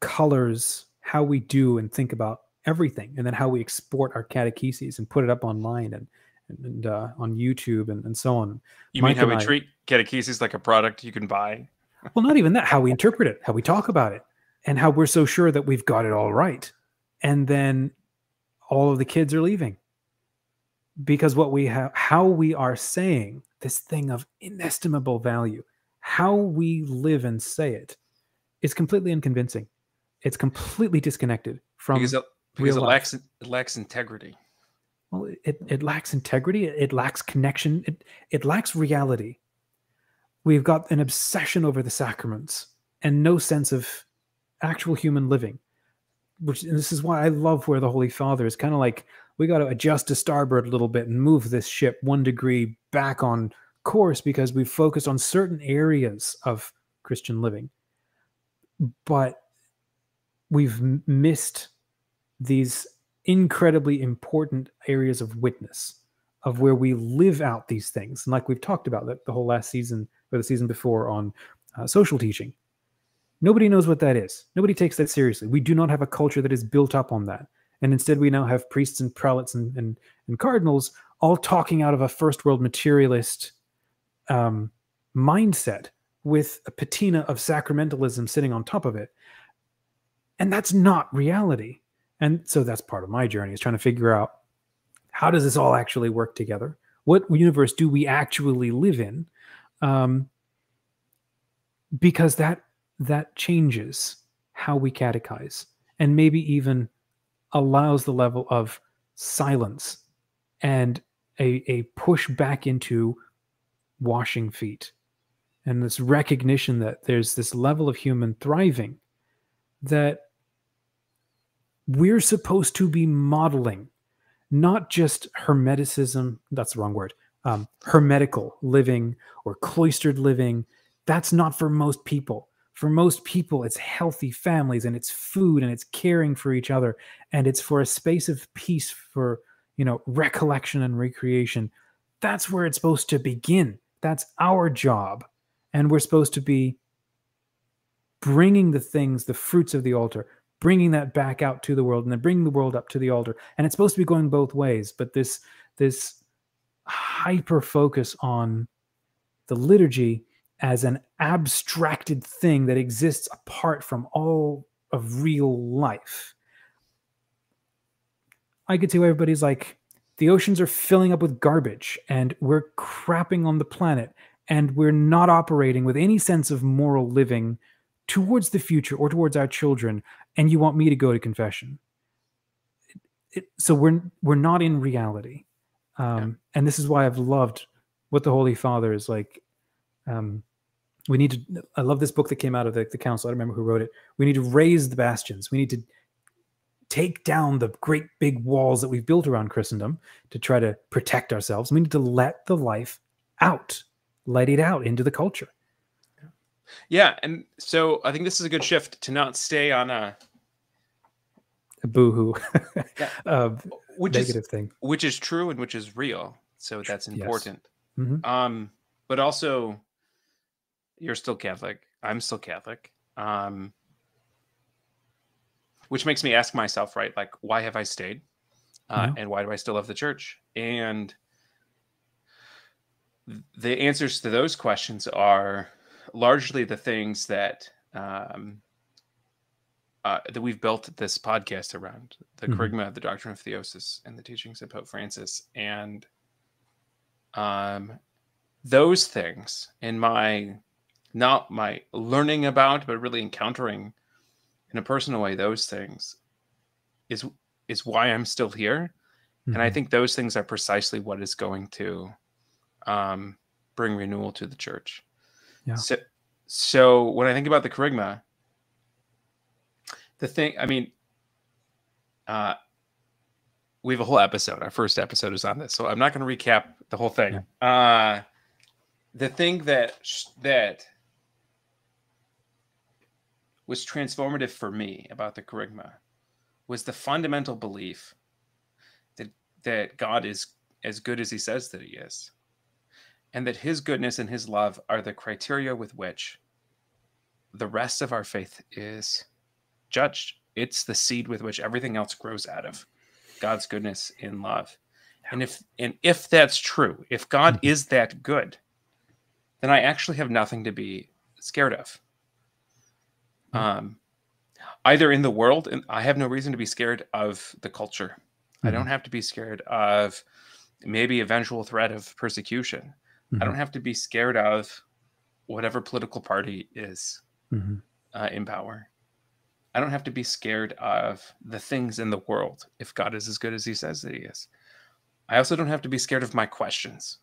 colors how we do and think about everything, and then how we export our catecheses and put it up online and and uh, on YouTube and, and so on. You Mike mean how we I, treat catechesis like a product you can buy? well, not even that. How we interpret it, how we talk about it, and how we're so sure that we've got it all right and then all of the kids are leaving because what we have how we are saying this thing of inestimable value how we live and say it is completely unconvincing it's completely disconnected from because it, because it lacks it lacks integrity well it, it lacks integrity it lacks connection it, it lacks reality. We've got an obsession over the sacraments and no sense of actual human living which this is why I love where the Holy Father is kind of like we got to adjust to starboard a little bit and move this ship one degree back on course because we've focused on certain areas of Christian living, but we've missed these incredibly important areas of witness of where we live out these things and like we've talked about that the whole last season or the season before on uh, social teaching Nobody knows what that is. Nobody takes that seriously. We do not have a culture that is built up on that. And instead, we now have priests and prelates and, and, and cardinals all talking out of a first world materialist um, mindset with a patina of sacramentalism sitting on top of it. And that's not reality. And so that's part of my journey is trying to figure out how does this all actually work together? What universe do we actually live in? Um, because that that changes how we catechize and maybe even allows the level of silence and a, a push back into washing feet and this recognition that there's this level of human thriving that we're supposed to be modeling not just hermeticism that's the wrong word um, hermetical living or cloistered living. That's not for most people. For most people it's healthy families and it's food and it's caring for each other and it's for a space of peace for you know recollection and recreation. That's where it's supposed to begin. That's our job. And we're supposed to be bringing the things the fruits of the altar bringing that back out to the world and then bringing the world up to the altar and it's supposed to be going both ways but this this hyper focus on the liturgy as an abstracted thing that exists apart from all of real life. I could see why everybody's like, the oceans are filling up with garbage and we're crapping on the planet and we're not operating with any sense of moral living towards the future or towards our children. And you want me to go to confession. it, so we're we're not in reality, um, yeah. and this is why I've loved what the Holy Father is like. Um, we need to. I love this book that came out of the, the council. I don't remember who wrote it. We need to raze the bastions. We need to take down the great big walls that we've built around Christendom to try to protect ourselves. We need to let the life out, let it out into the culture. Yeah, and so I think this is a good shift to not stay on a, a boohoo, yeah. [LAUGHS] which negative is, thing, which is true and which is real. So that's important. Yes. Mm-hmm. Um, but also, you're still Catholic. I'm still Catholic. Um, which makes me ask myself, right? Like, why have I stayed? Uh, and why do I still love the church? And the answers to those questions are largely the things that um, uh, that we've built this podcast around the mm-hmm. of the doctrine of theosis and the teachings of Pope Francis, and um, those things in my not my learning about, but really encountering in a personal way those things is is why I'm still here, mm-hmm. and I mm-hmm. think those things are precisely what is going to um, bring renewal to the church. Yeah. So, so when I think about the kerygma, the thing, I mean, uh, we have a whole episode. Our first episode is on this, so I'm not going to recap the whole thing. Yeah. Uh, the thing that that was transformative for me about the kerygma was the fundamental belief that that God is as good as He says that He is, and that his goodness and his love are the criteria with which the rest of our faith is judged. It's the seed with which everything else grows out of God's goodness in love. And if and if that's true, if God is that good, then I actually have nothing to be scared of. Mm-hmm. Um, either in the world, and I have no reason to be scared of the culture. I don't have to be scared of maybe eventual threat of persecution. Mm-hmm. I don't have to be scared of whatever political party is mm-hmm. uh, in power. I don't have to be scared of the things in the world if God is as good as he says that he is. I also don't have to be scared of my questions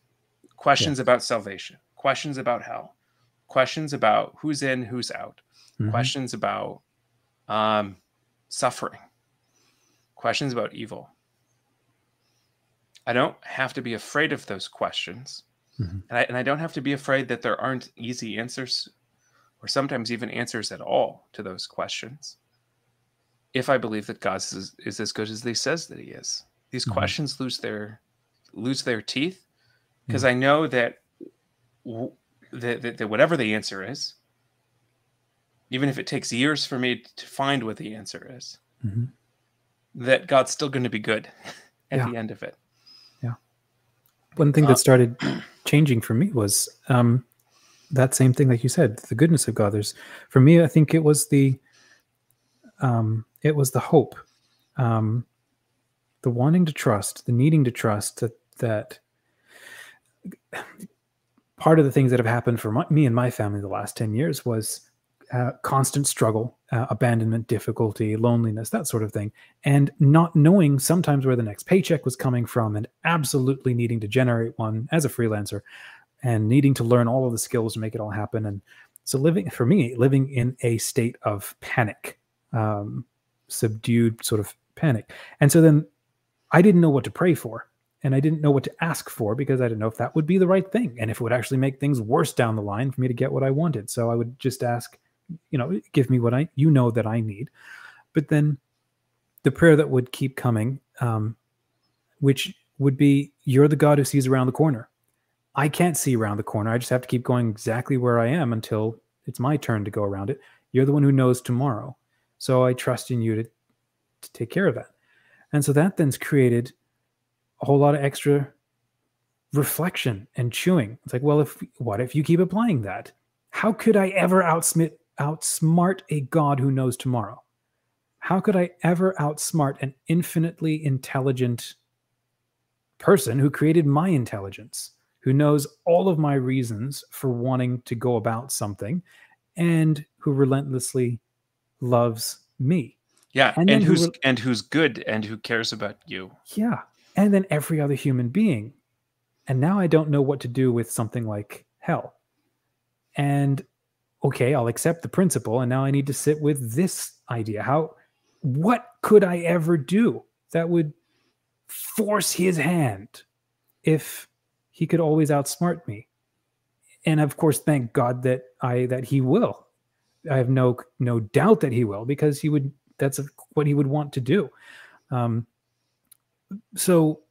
questions yeah. about salvation, questions about hell, questions about who's in, who's out, mm-hmm. questions about um, suffering, questions about evil. I don't have to be afraid of those questions Mm-hmm. And, I, and I don't have to be afraid that there aren't easy answers or sometimes even answers at all to those questions if I believe that God is, is as good as he says that he is. These mm-hmm. questions lose their lose their teeth because mm-hmm. I know that, that, that, that whatever the answer is, even if it takes years for me to find what the answer is, mm-hmm. that God's still going to be good [LAUGHS] at yeah. the end of it. One thing that uh, started changing for me was um, that same thing, like you said, the goodness of God. There's for me, I think it was the um, it was the hope, um, the wanting to trust, the needing to trust that that part of the things that have happened for my, me and my family the last 10 years was uh, constant struggle, uh, abandonment, difficulty, loneliness, that sort of thing. And not knowing sometimes where the next paycheck was coming from and absolutely needing to generate one as a freelancer and needing to learn all of the skills to make it all happen. And so, living for me, living in a state of panic, um, subdued sort of panic. And so then I didn't know what to pray for. And I didn't know what to ask for because I didn't know if that would be the right thing and if it would actually make things worse down the line for me to get what I wanted. So I would just ask, you know, give me what I, you know, that I need. But then the prayer that would keep coming, um, which would be, You're the God who sees around the corner. I can't see around the corner. I just have to keep going exactly where I am until it's my turn to go around it. You're the one who knows tomorrow. So I trust in you to, to take care of that. And so that then's created a whole lot of extra reflection and chewing. It's like, well, if what if you keep applying that? How could I ever outsmit outsmart a God who knows tomorrow? How could I ever outsmart an infinitely intelligent person who created my intelligence, who knows all of my reasons for wanting to go about something, and who relentlessly loves me? Yeah, and, and who's who and who's good and who cares about you. Yeah, and then every other human being. And now I don't know what to do with something like hell. And okay, I'll accept the principle, and now I need to sit with this idea. How, what could I ever do that would force his hand if he could always outsmart me? And of course, thank God that I that he will. I have no no doubt that he will because he would. That's what he would want to do. Um, so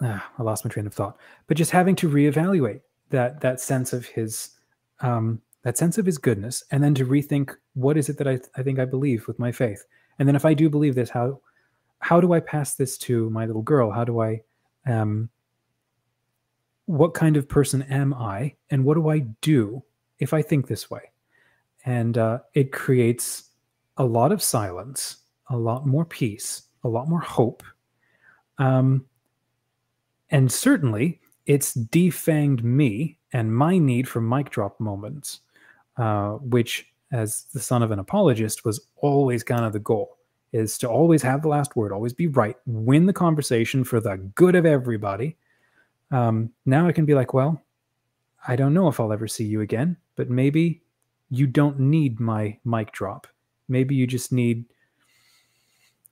ah, I lost my train of thought. But just having to reevaluate that that sense of his um, that sense of his goodness, and then to rethink what is it that I, I think I believe with my faith, and then if I do believe this, how how do I pass this to my little girl? How do I um, what kind of person am I, and what do I do if I think this way? And uh, it creates a lot of silence, a lot more peace, a lot more hope. Um, and certainly, it's defanged me and my need for mic drop moments, uh, which, as the son of an apologist, was always kind of the goal is to always have the last word, always be right, win the conversation for the good of everybody. Um, now I can be like, well, I don't know if I'll ever see you again, but maybe you don't need my mic drop. Maybe you just need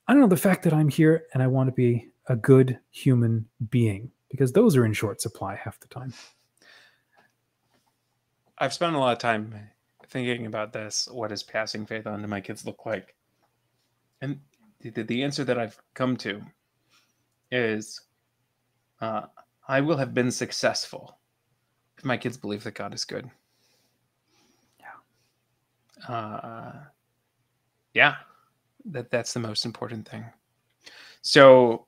I don't know, the fact that I'm here and I want to be a good human being, because those are in short supply half the time. I've spent a lot of time thinking about this. What does passing faith on to my kids look like? And the, the answer that I've come to is uh, I will have been successful if my kids believe that God is good. Yeah. Uh, yeah that that's the most important thing so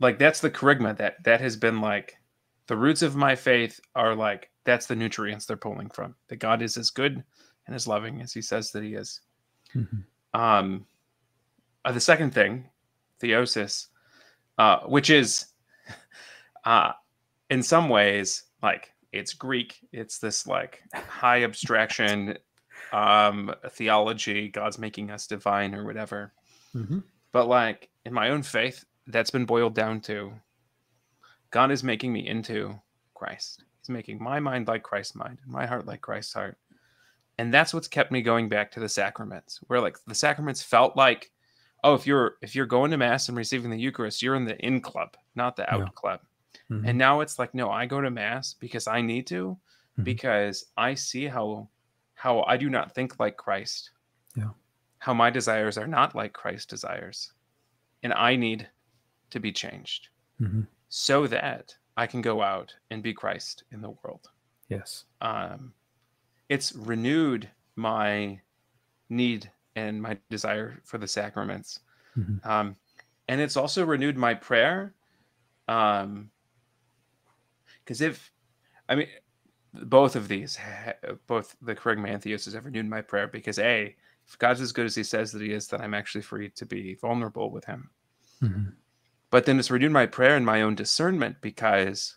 like that's the kerygma that that has been like the roots of my faith are like that's the nutrients they're pulling from that god is as good and as loving as he says that he is mm-hmm. um uh, the second thing theosis uh which is [LAUGHS] uh in some ways like it's greek it's this like high abstraction [LAUGHS] um, theology, God's making us divine or whatever. Mm-hmm. But like in my own faith, that's been boiled down to God is making me into Christ. Making my mind like Christ's mind and my heart like Christ's heart. And that's what's kept me going back to the sacraments, where like the sacraments felt like, oh, if you're if you're going to mass and receiving the Eucharist, you're in the in club, not the out yeah. club. Mm-hmm. And now it's like, no, I go to mass because I need to, mm-hmm. because I see how how I do not think like Christ. Yeah. How my desires are not like Christ's desires. And I need to be changed mm-hmm. so that I can go out and be Christ in the world. Yes. Um, it's renewed my need and my desire for the sacraments. Mm-hmm. Um, and it's also renewed my prayer. Um, because if, I mean, both of these, both the Kerygma and Theosis, has ever renewed my prayer because a, if God's as good as He says that He is, then I'm actually free to be vulnerable with Him. Mm-hmm. But then it's renewed my prayer and my own discernment because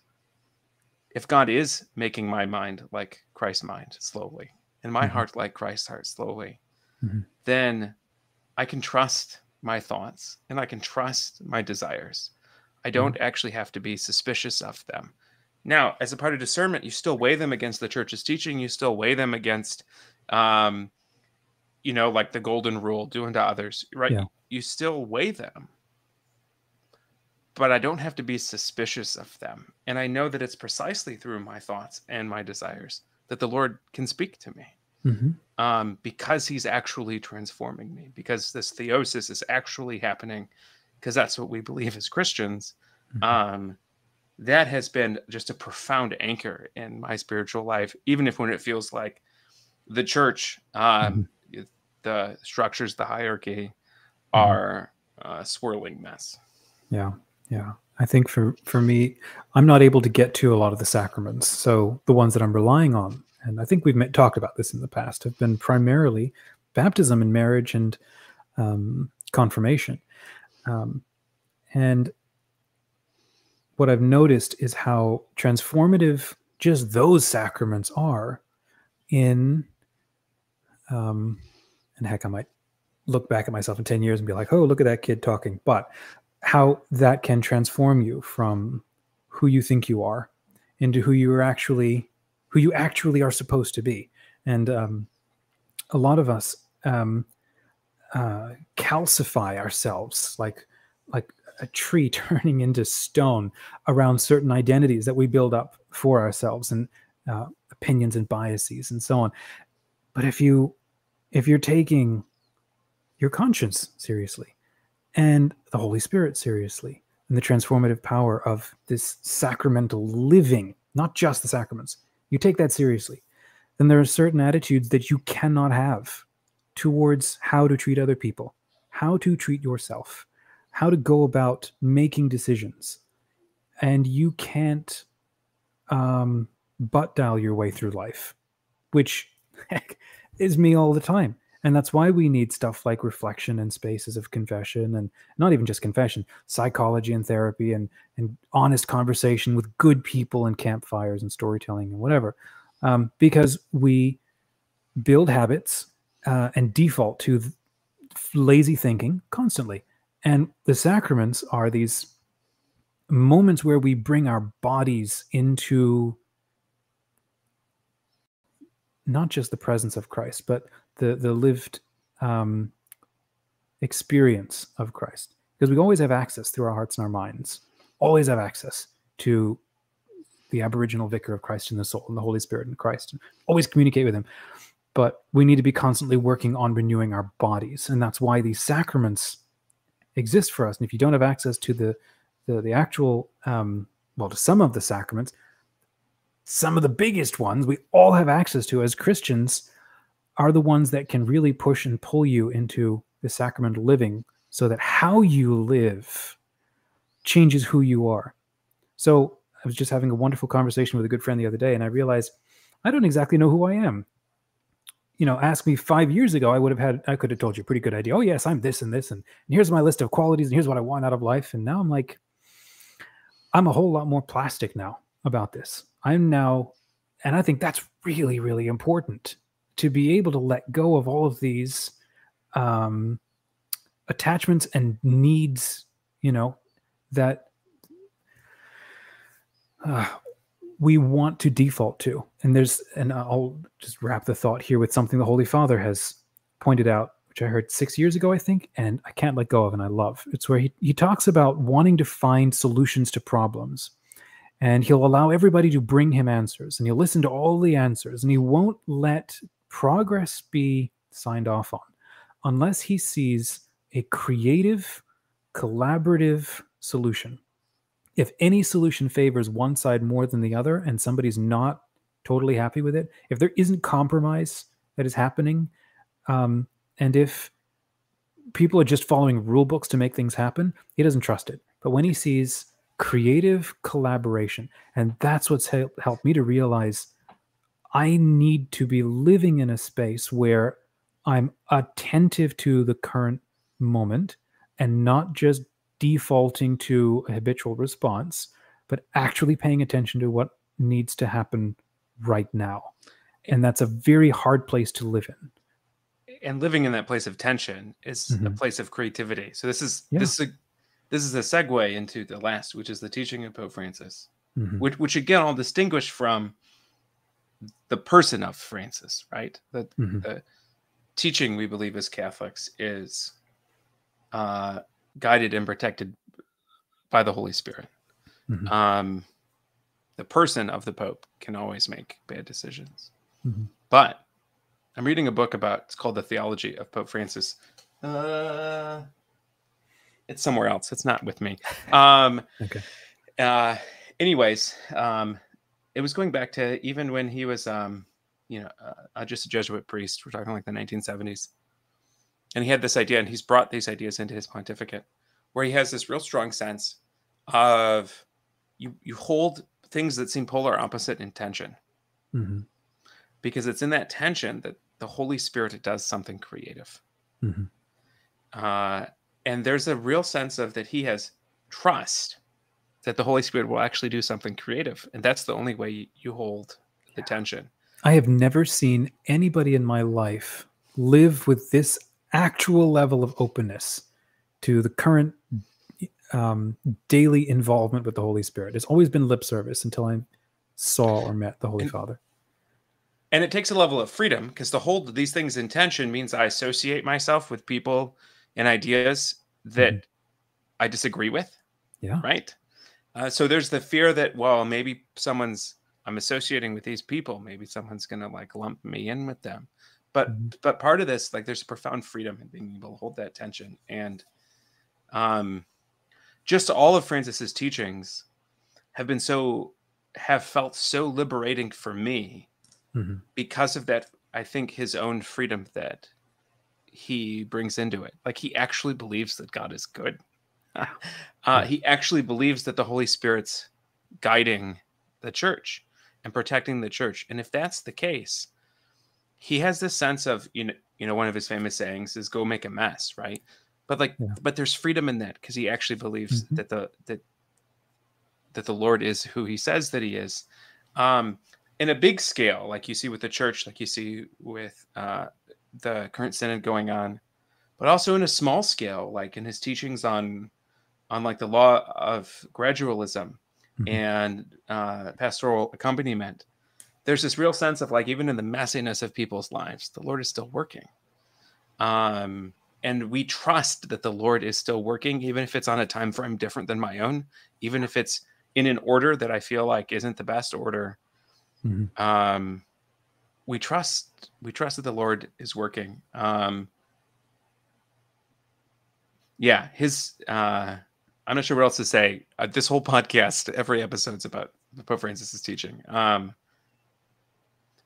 if God is making my mind like Christ's mind slowly, and my mm-hmm. heart like Christ's heart slowly, mm-hmm. then I can trust my thoughts and I can trust my desires. I mm-hmm. don't actually have to be suspicious of them. Now, as a part of discernment, you still weigh them against the church's teaching. You still weigh them against, um, you know, like the golden rule, doing to others, right? Yeah. You still weigh them, but I don't have to be suspicious of them. And I know that it's precisely through my thoughts and my desires that the Lord can speak to me. Mm-hmm. Um, because he's actually transforming me, because this theosis is actually happening, because that's what we believe as Christians. Mm-hmm. Um, that has been just a profound anchor in my spiritual life, even if when it feels like the church, um, mm-hmm. the structures, the hierarchy mm-hmm. are a swirling mess. Yeah. Yeah. I think for, for me, I'm not able to get to a lot of the sacraments. So the ones that I'm relying on, and I think we've met, talked about this in the past, have been primarily baptism and marriage and um, confirmation. Um, and what I've noticed is how transformative just those sacraments are in um and heck I might look back at myself in 10 years and be like, oh, look at that kid talking. But how that can transform you from who you think you are into who you are actually who you actually are supposed to be. And um, a lot of us um, uh, calcify ourselves like like a tree [LAUGHS] turning into stone around certain identities that we build up for ourselves and uh, opinions and biases and so on. But if you if you're taking your conscience seriously and the Holy Spirit seriously and the transformative power of this sacramental living, not just the sacraments, you take that seriously, then there are certain attitudes that you cannot have towards how to treat other people, how to treat yourself, how to go about making decisions. And you can't um, butt dial your way through life, which [LAUGHS] heck, is me all the time. And that's why we need stuff like reflection and spaces of confession and not even just confession, psychology and therapy and, and honest conversation with good people and campfires and storytelling and whatever. Um, because we build habits uh, and default to lazy thinking constantly. And the sacraments are these moments where we bring our bodies into not just the presence of Christ, but the the lived um, experience of Christ. Because we always have access through our hearts and our minds, always have access to the Aboriginal Vicar of Christ in the soul and the Holy Spirit in Christ, always communicate with Him. But we need to be constantly working on renewing our bodies, and that's why these sacraments exist for us. And if you don't have access to the the, the actual um, well, to some of the sacraments, some of the biggest ones we all have access to as Christians are the ones that can really push and pull you into the sacramental living so that how you live changes who you are. So I was just having a wonderful conversation with a good friend the other day, and I realized I don't exactly know who I am. You know, ask me five years ago, I would have had, I could have told you a pretty good idea. Oh, yes, I'm this and this, and, and here's my list of qualities, and here's what I want out of life. And now I'm like, I'm a whole lot more plastic now about this. I'm now, and I think that's really, really important to be able to let go of all of these um, attachments and needs, you know, that uh, we want to default to. And there's, and I'll just wrap the thought here with something the Holy Father has pointed out, which I heard six years ago, I think, and I can't let go of, and I love. It's where he, he talks about wanting to find solutions to problems and he'll allow everybody to bring him answers and he'll listen to all the answers and he won't let progress be signed off on unless he sees a creative collaborative solution if any solution favors one side more than the other and somebody's not totally happy with it if there isn't compromise that is happening um, and if people are just following rule books to make things happen he doesn't trust it but when he sees creative collaboration. And that's what's helped me to realize I need to be living in a space where I'm attentive to the current moment and not just defaulting to a habitual response, but actually paying attention to what needs to happen right now. And that's a very hard place to live in. And living in that place of tension is mm-hmm. a place of creativity. So this is yeah. this is a this is a segue into the last, which is the teaching of Pope Francis, mm-hmm. which, which again I'll distinguish from the person of Francis, right? The, mm-hmm. the teaching we believe as Catholics is uh, guided and protected by the Holy Spirit. Mm-hmm. Um, the person of the Pope can always make bad decisions. Mm-hmm. But I'm reading a book about it's called The Theology of Pope Francis. Uh, it's somewhere else. It's not with me. [LAUGHS] Um, okay. Uh, anyways, um, it was going back to even when he was, um, you know, uh, just a Jesuit priest. We're talking like the 1970s, and he had this idea, and he's brought these ideas into his pontificate, where he has this real strong sense of you you hold things that seem polar opposite in tension, mm-hmm. because it's in that tension that the Holy Spirit does something creative. Mm-hmm. Uh, and there's a real sense of that he has trust that the Holy Spirit will actually do something creative, and that's the only way you hold the tension. I have never seen anybody in my life live with this actual level of openness to the current um, daily involvement with the Holy Spirit. It's always been lip service until I saw or met the Holy and, Father. And it takes a level of freedom because to hold these things in tension means I associate myself with people and ideas that mm-hmm. I disagree with. Yeah. Right. Uh, so there's the fear that, well, maybe someone's, I'm associating with these people. Maybe someone's going to like lump me in with them. But, mm-hmm. but part of this, like there's a profound freedom in being able to hold that tension. And, um, just all of Francis's teachings have been so have felt so liberating for me mm-hmm. because of that i think his own freedom that he brings into it like he actually believes that god is good [LAUGHS] uh, he actually believes that the holy spirit's guiding the church and protecting the church and if that's the case he has this sense of you know you know one of his famous sayings is go make a mess right but like yeah. but there's freedom in that because he actually believes mm-hmm. that the that that the lord is who he says that he is um in a big scale like you see with the church like you see with uh the current synod going on but also in a small scale like in his teachings on on like the law of gradualism mm-hmm. and uh pastoral accompaniment there's this real sense of like even in the messiness of people's lives the lord is still working um and we trust that the lord is still working even if it's on a time frame different than my own even if it's in an order that i feel like isn't the best order mm-hmm. um we trust we trust that the lord is working um yeah his uh i'm not sure what else to say uh, this whole [LAUGHS] podcast every episode's about pope francis's teaching um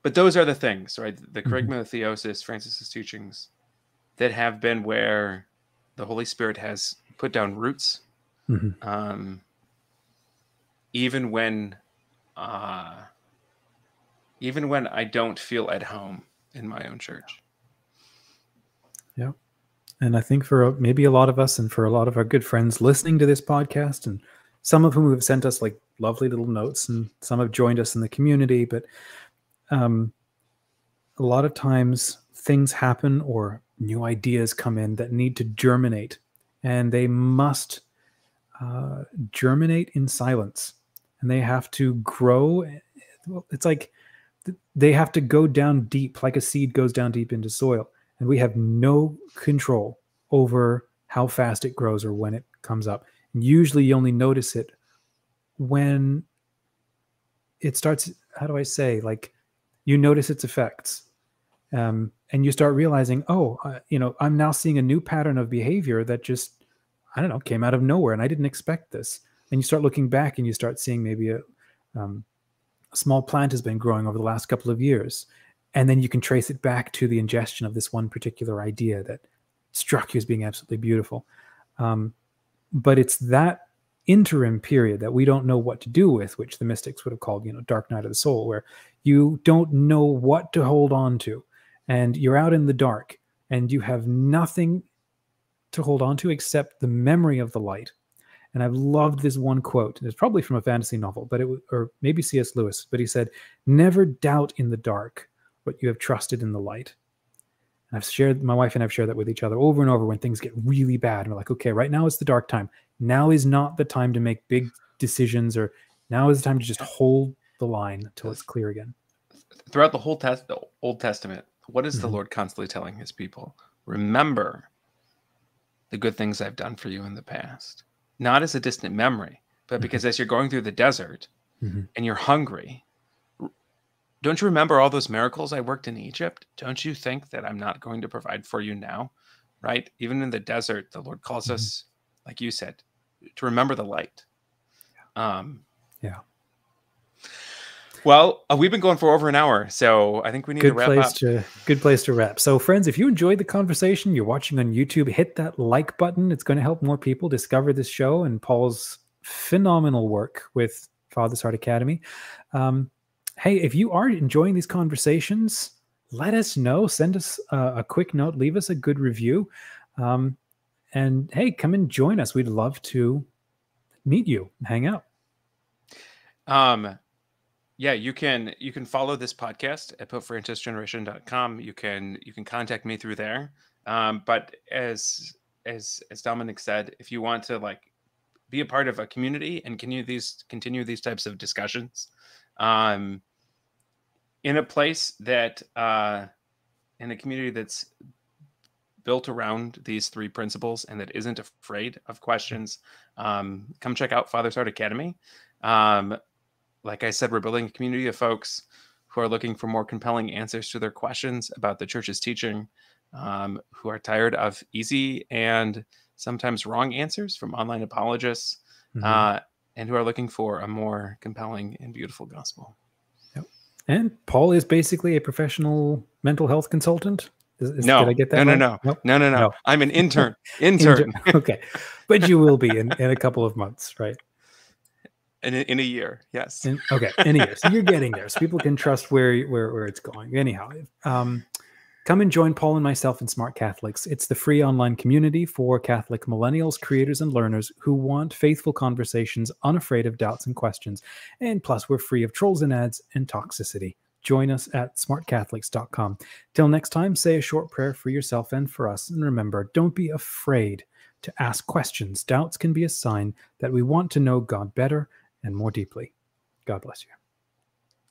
but those are the things right the mm-hmm. theosis francis's teachings that have been where the Holy Spirit has put down roots. Mm-hmm. Um, even when, uh, even when I don't feel at home in my own church. And I think for maybe a lot of us and for a lot of our good friends listening to this podcast, and some of whom have sent us like lovely little notes, and some have joined us in the community, but um, a lot of times things happen or new ideas come in that need to germinate, and they must uh, germinate in silence, and they have to grow. It's like they have to go down deep, like a seed goes down deep into soil, and we have no control over how fast it grows or when it comes up. And usually, you only notice it when it starts. How do I say? Like you notice its effects um, and you start realizing, oh, uh, you know, I'm now seeing a new pattern of behavior that just, I don't know, came out of nowhere, and I didn't expect this. And you start looking back, and you start seeing maybe a, um, a small plant has been growing over the last couple of years, and then you can trace it back to the ingestion of this one particular idea that struck you as being absolutely beautiful. Um, but it's that interim period that we don't know what to do with, which the mystics would have called, you know, dark night of the soul, where you don't know what to hold on to and you're out in the dark and you have nothing to hold on to except the memory of the light. And I've loved this one quote. It's probably from a fantasy novel, but it or maybe C.S. Lewis, but he said, "Never doubt in the dark what you have trusted in the light." And I've shared my wife and I've shared that with each other over and over when things get really bad. And we're like, okay, right now is the dark time. Now is not the time to make big decisions, or now is the time to just hold the line until it's clear again. Throughout the whole test, the Old Testament, what is mm-hmm. the Lord constantly telling his people? Remember the good things I've done for you in the past. Not as a distant memory, but mm-hmm. because as you're going through the desert mm-hmm. and you're hungry, don't you remember all those miracles I worked in Egypt? Don't you think that I'm not going to provide for you now? Right? Even in the desert, the Lord calls mm-hmm. us, like you said, to remember the light. Um, yeah. Well, uh, we've been going for over an hour, so I think we need good to wrap place up. To, good place to wrap. So, friends, if you enjoyed the conversation, you're watching on YouTube, hit that like button. It's going to help more people discover this show and Paul's phenomenal work with Father's Heart Academy. Um, hey, if you are enjoying these conversations, let us know. Send us uh, a quick note. Leave us a good review. Um, and hey, come and join us. We'd love to meet you, hang out. Um, yeah, you can you can follow this podcast at popefrancisgeneration.com. You can you can contact me through there. Um, but as as as Dominic said, if you want to like be a part of a community and continue these continue these types of discussions, um, in a place that uh, in a community that's built around these three principles and that isn't afraid of questions, um, come check out Father's Heart Academy. Um, like I said, we're building a community of folks who are looking for more compelling answers to their questions about the church's teaching, um, who are tired of easy and sometimes wrong answers from online apologists, mm-hmm. uh, and who are looking for a more compelling and beautiful gospel. And Paul is basically a professional mental health consultant. Is, is, no, did I get that? No, right? no, no, nope. no, no, no, no. I'm an intern. [LAUGHS] Intern. [LAUGHS] okay, but you will be in, in a couple of months, right? In a, in a year, yes. In, okay, in a year. So you're getting there, so people can trust where where where it's going. Anyhow, um, come and join Paul and myself in Smart Catholics. It's the free online community for Catholic millennials, creators, and learners who want faithful conversations, unafraid of doubts and questions. And plus, we're free of trolls and ads and toxicity. Join us at smartcatholics.com. Till next time, say a short prayer for yourself and for us. And remember, don't be afraid to ask questions. Doubts can be a sign that we want to know God better and more deeply. God bless you.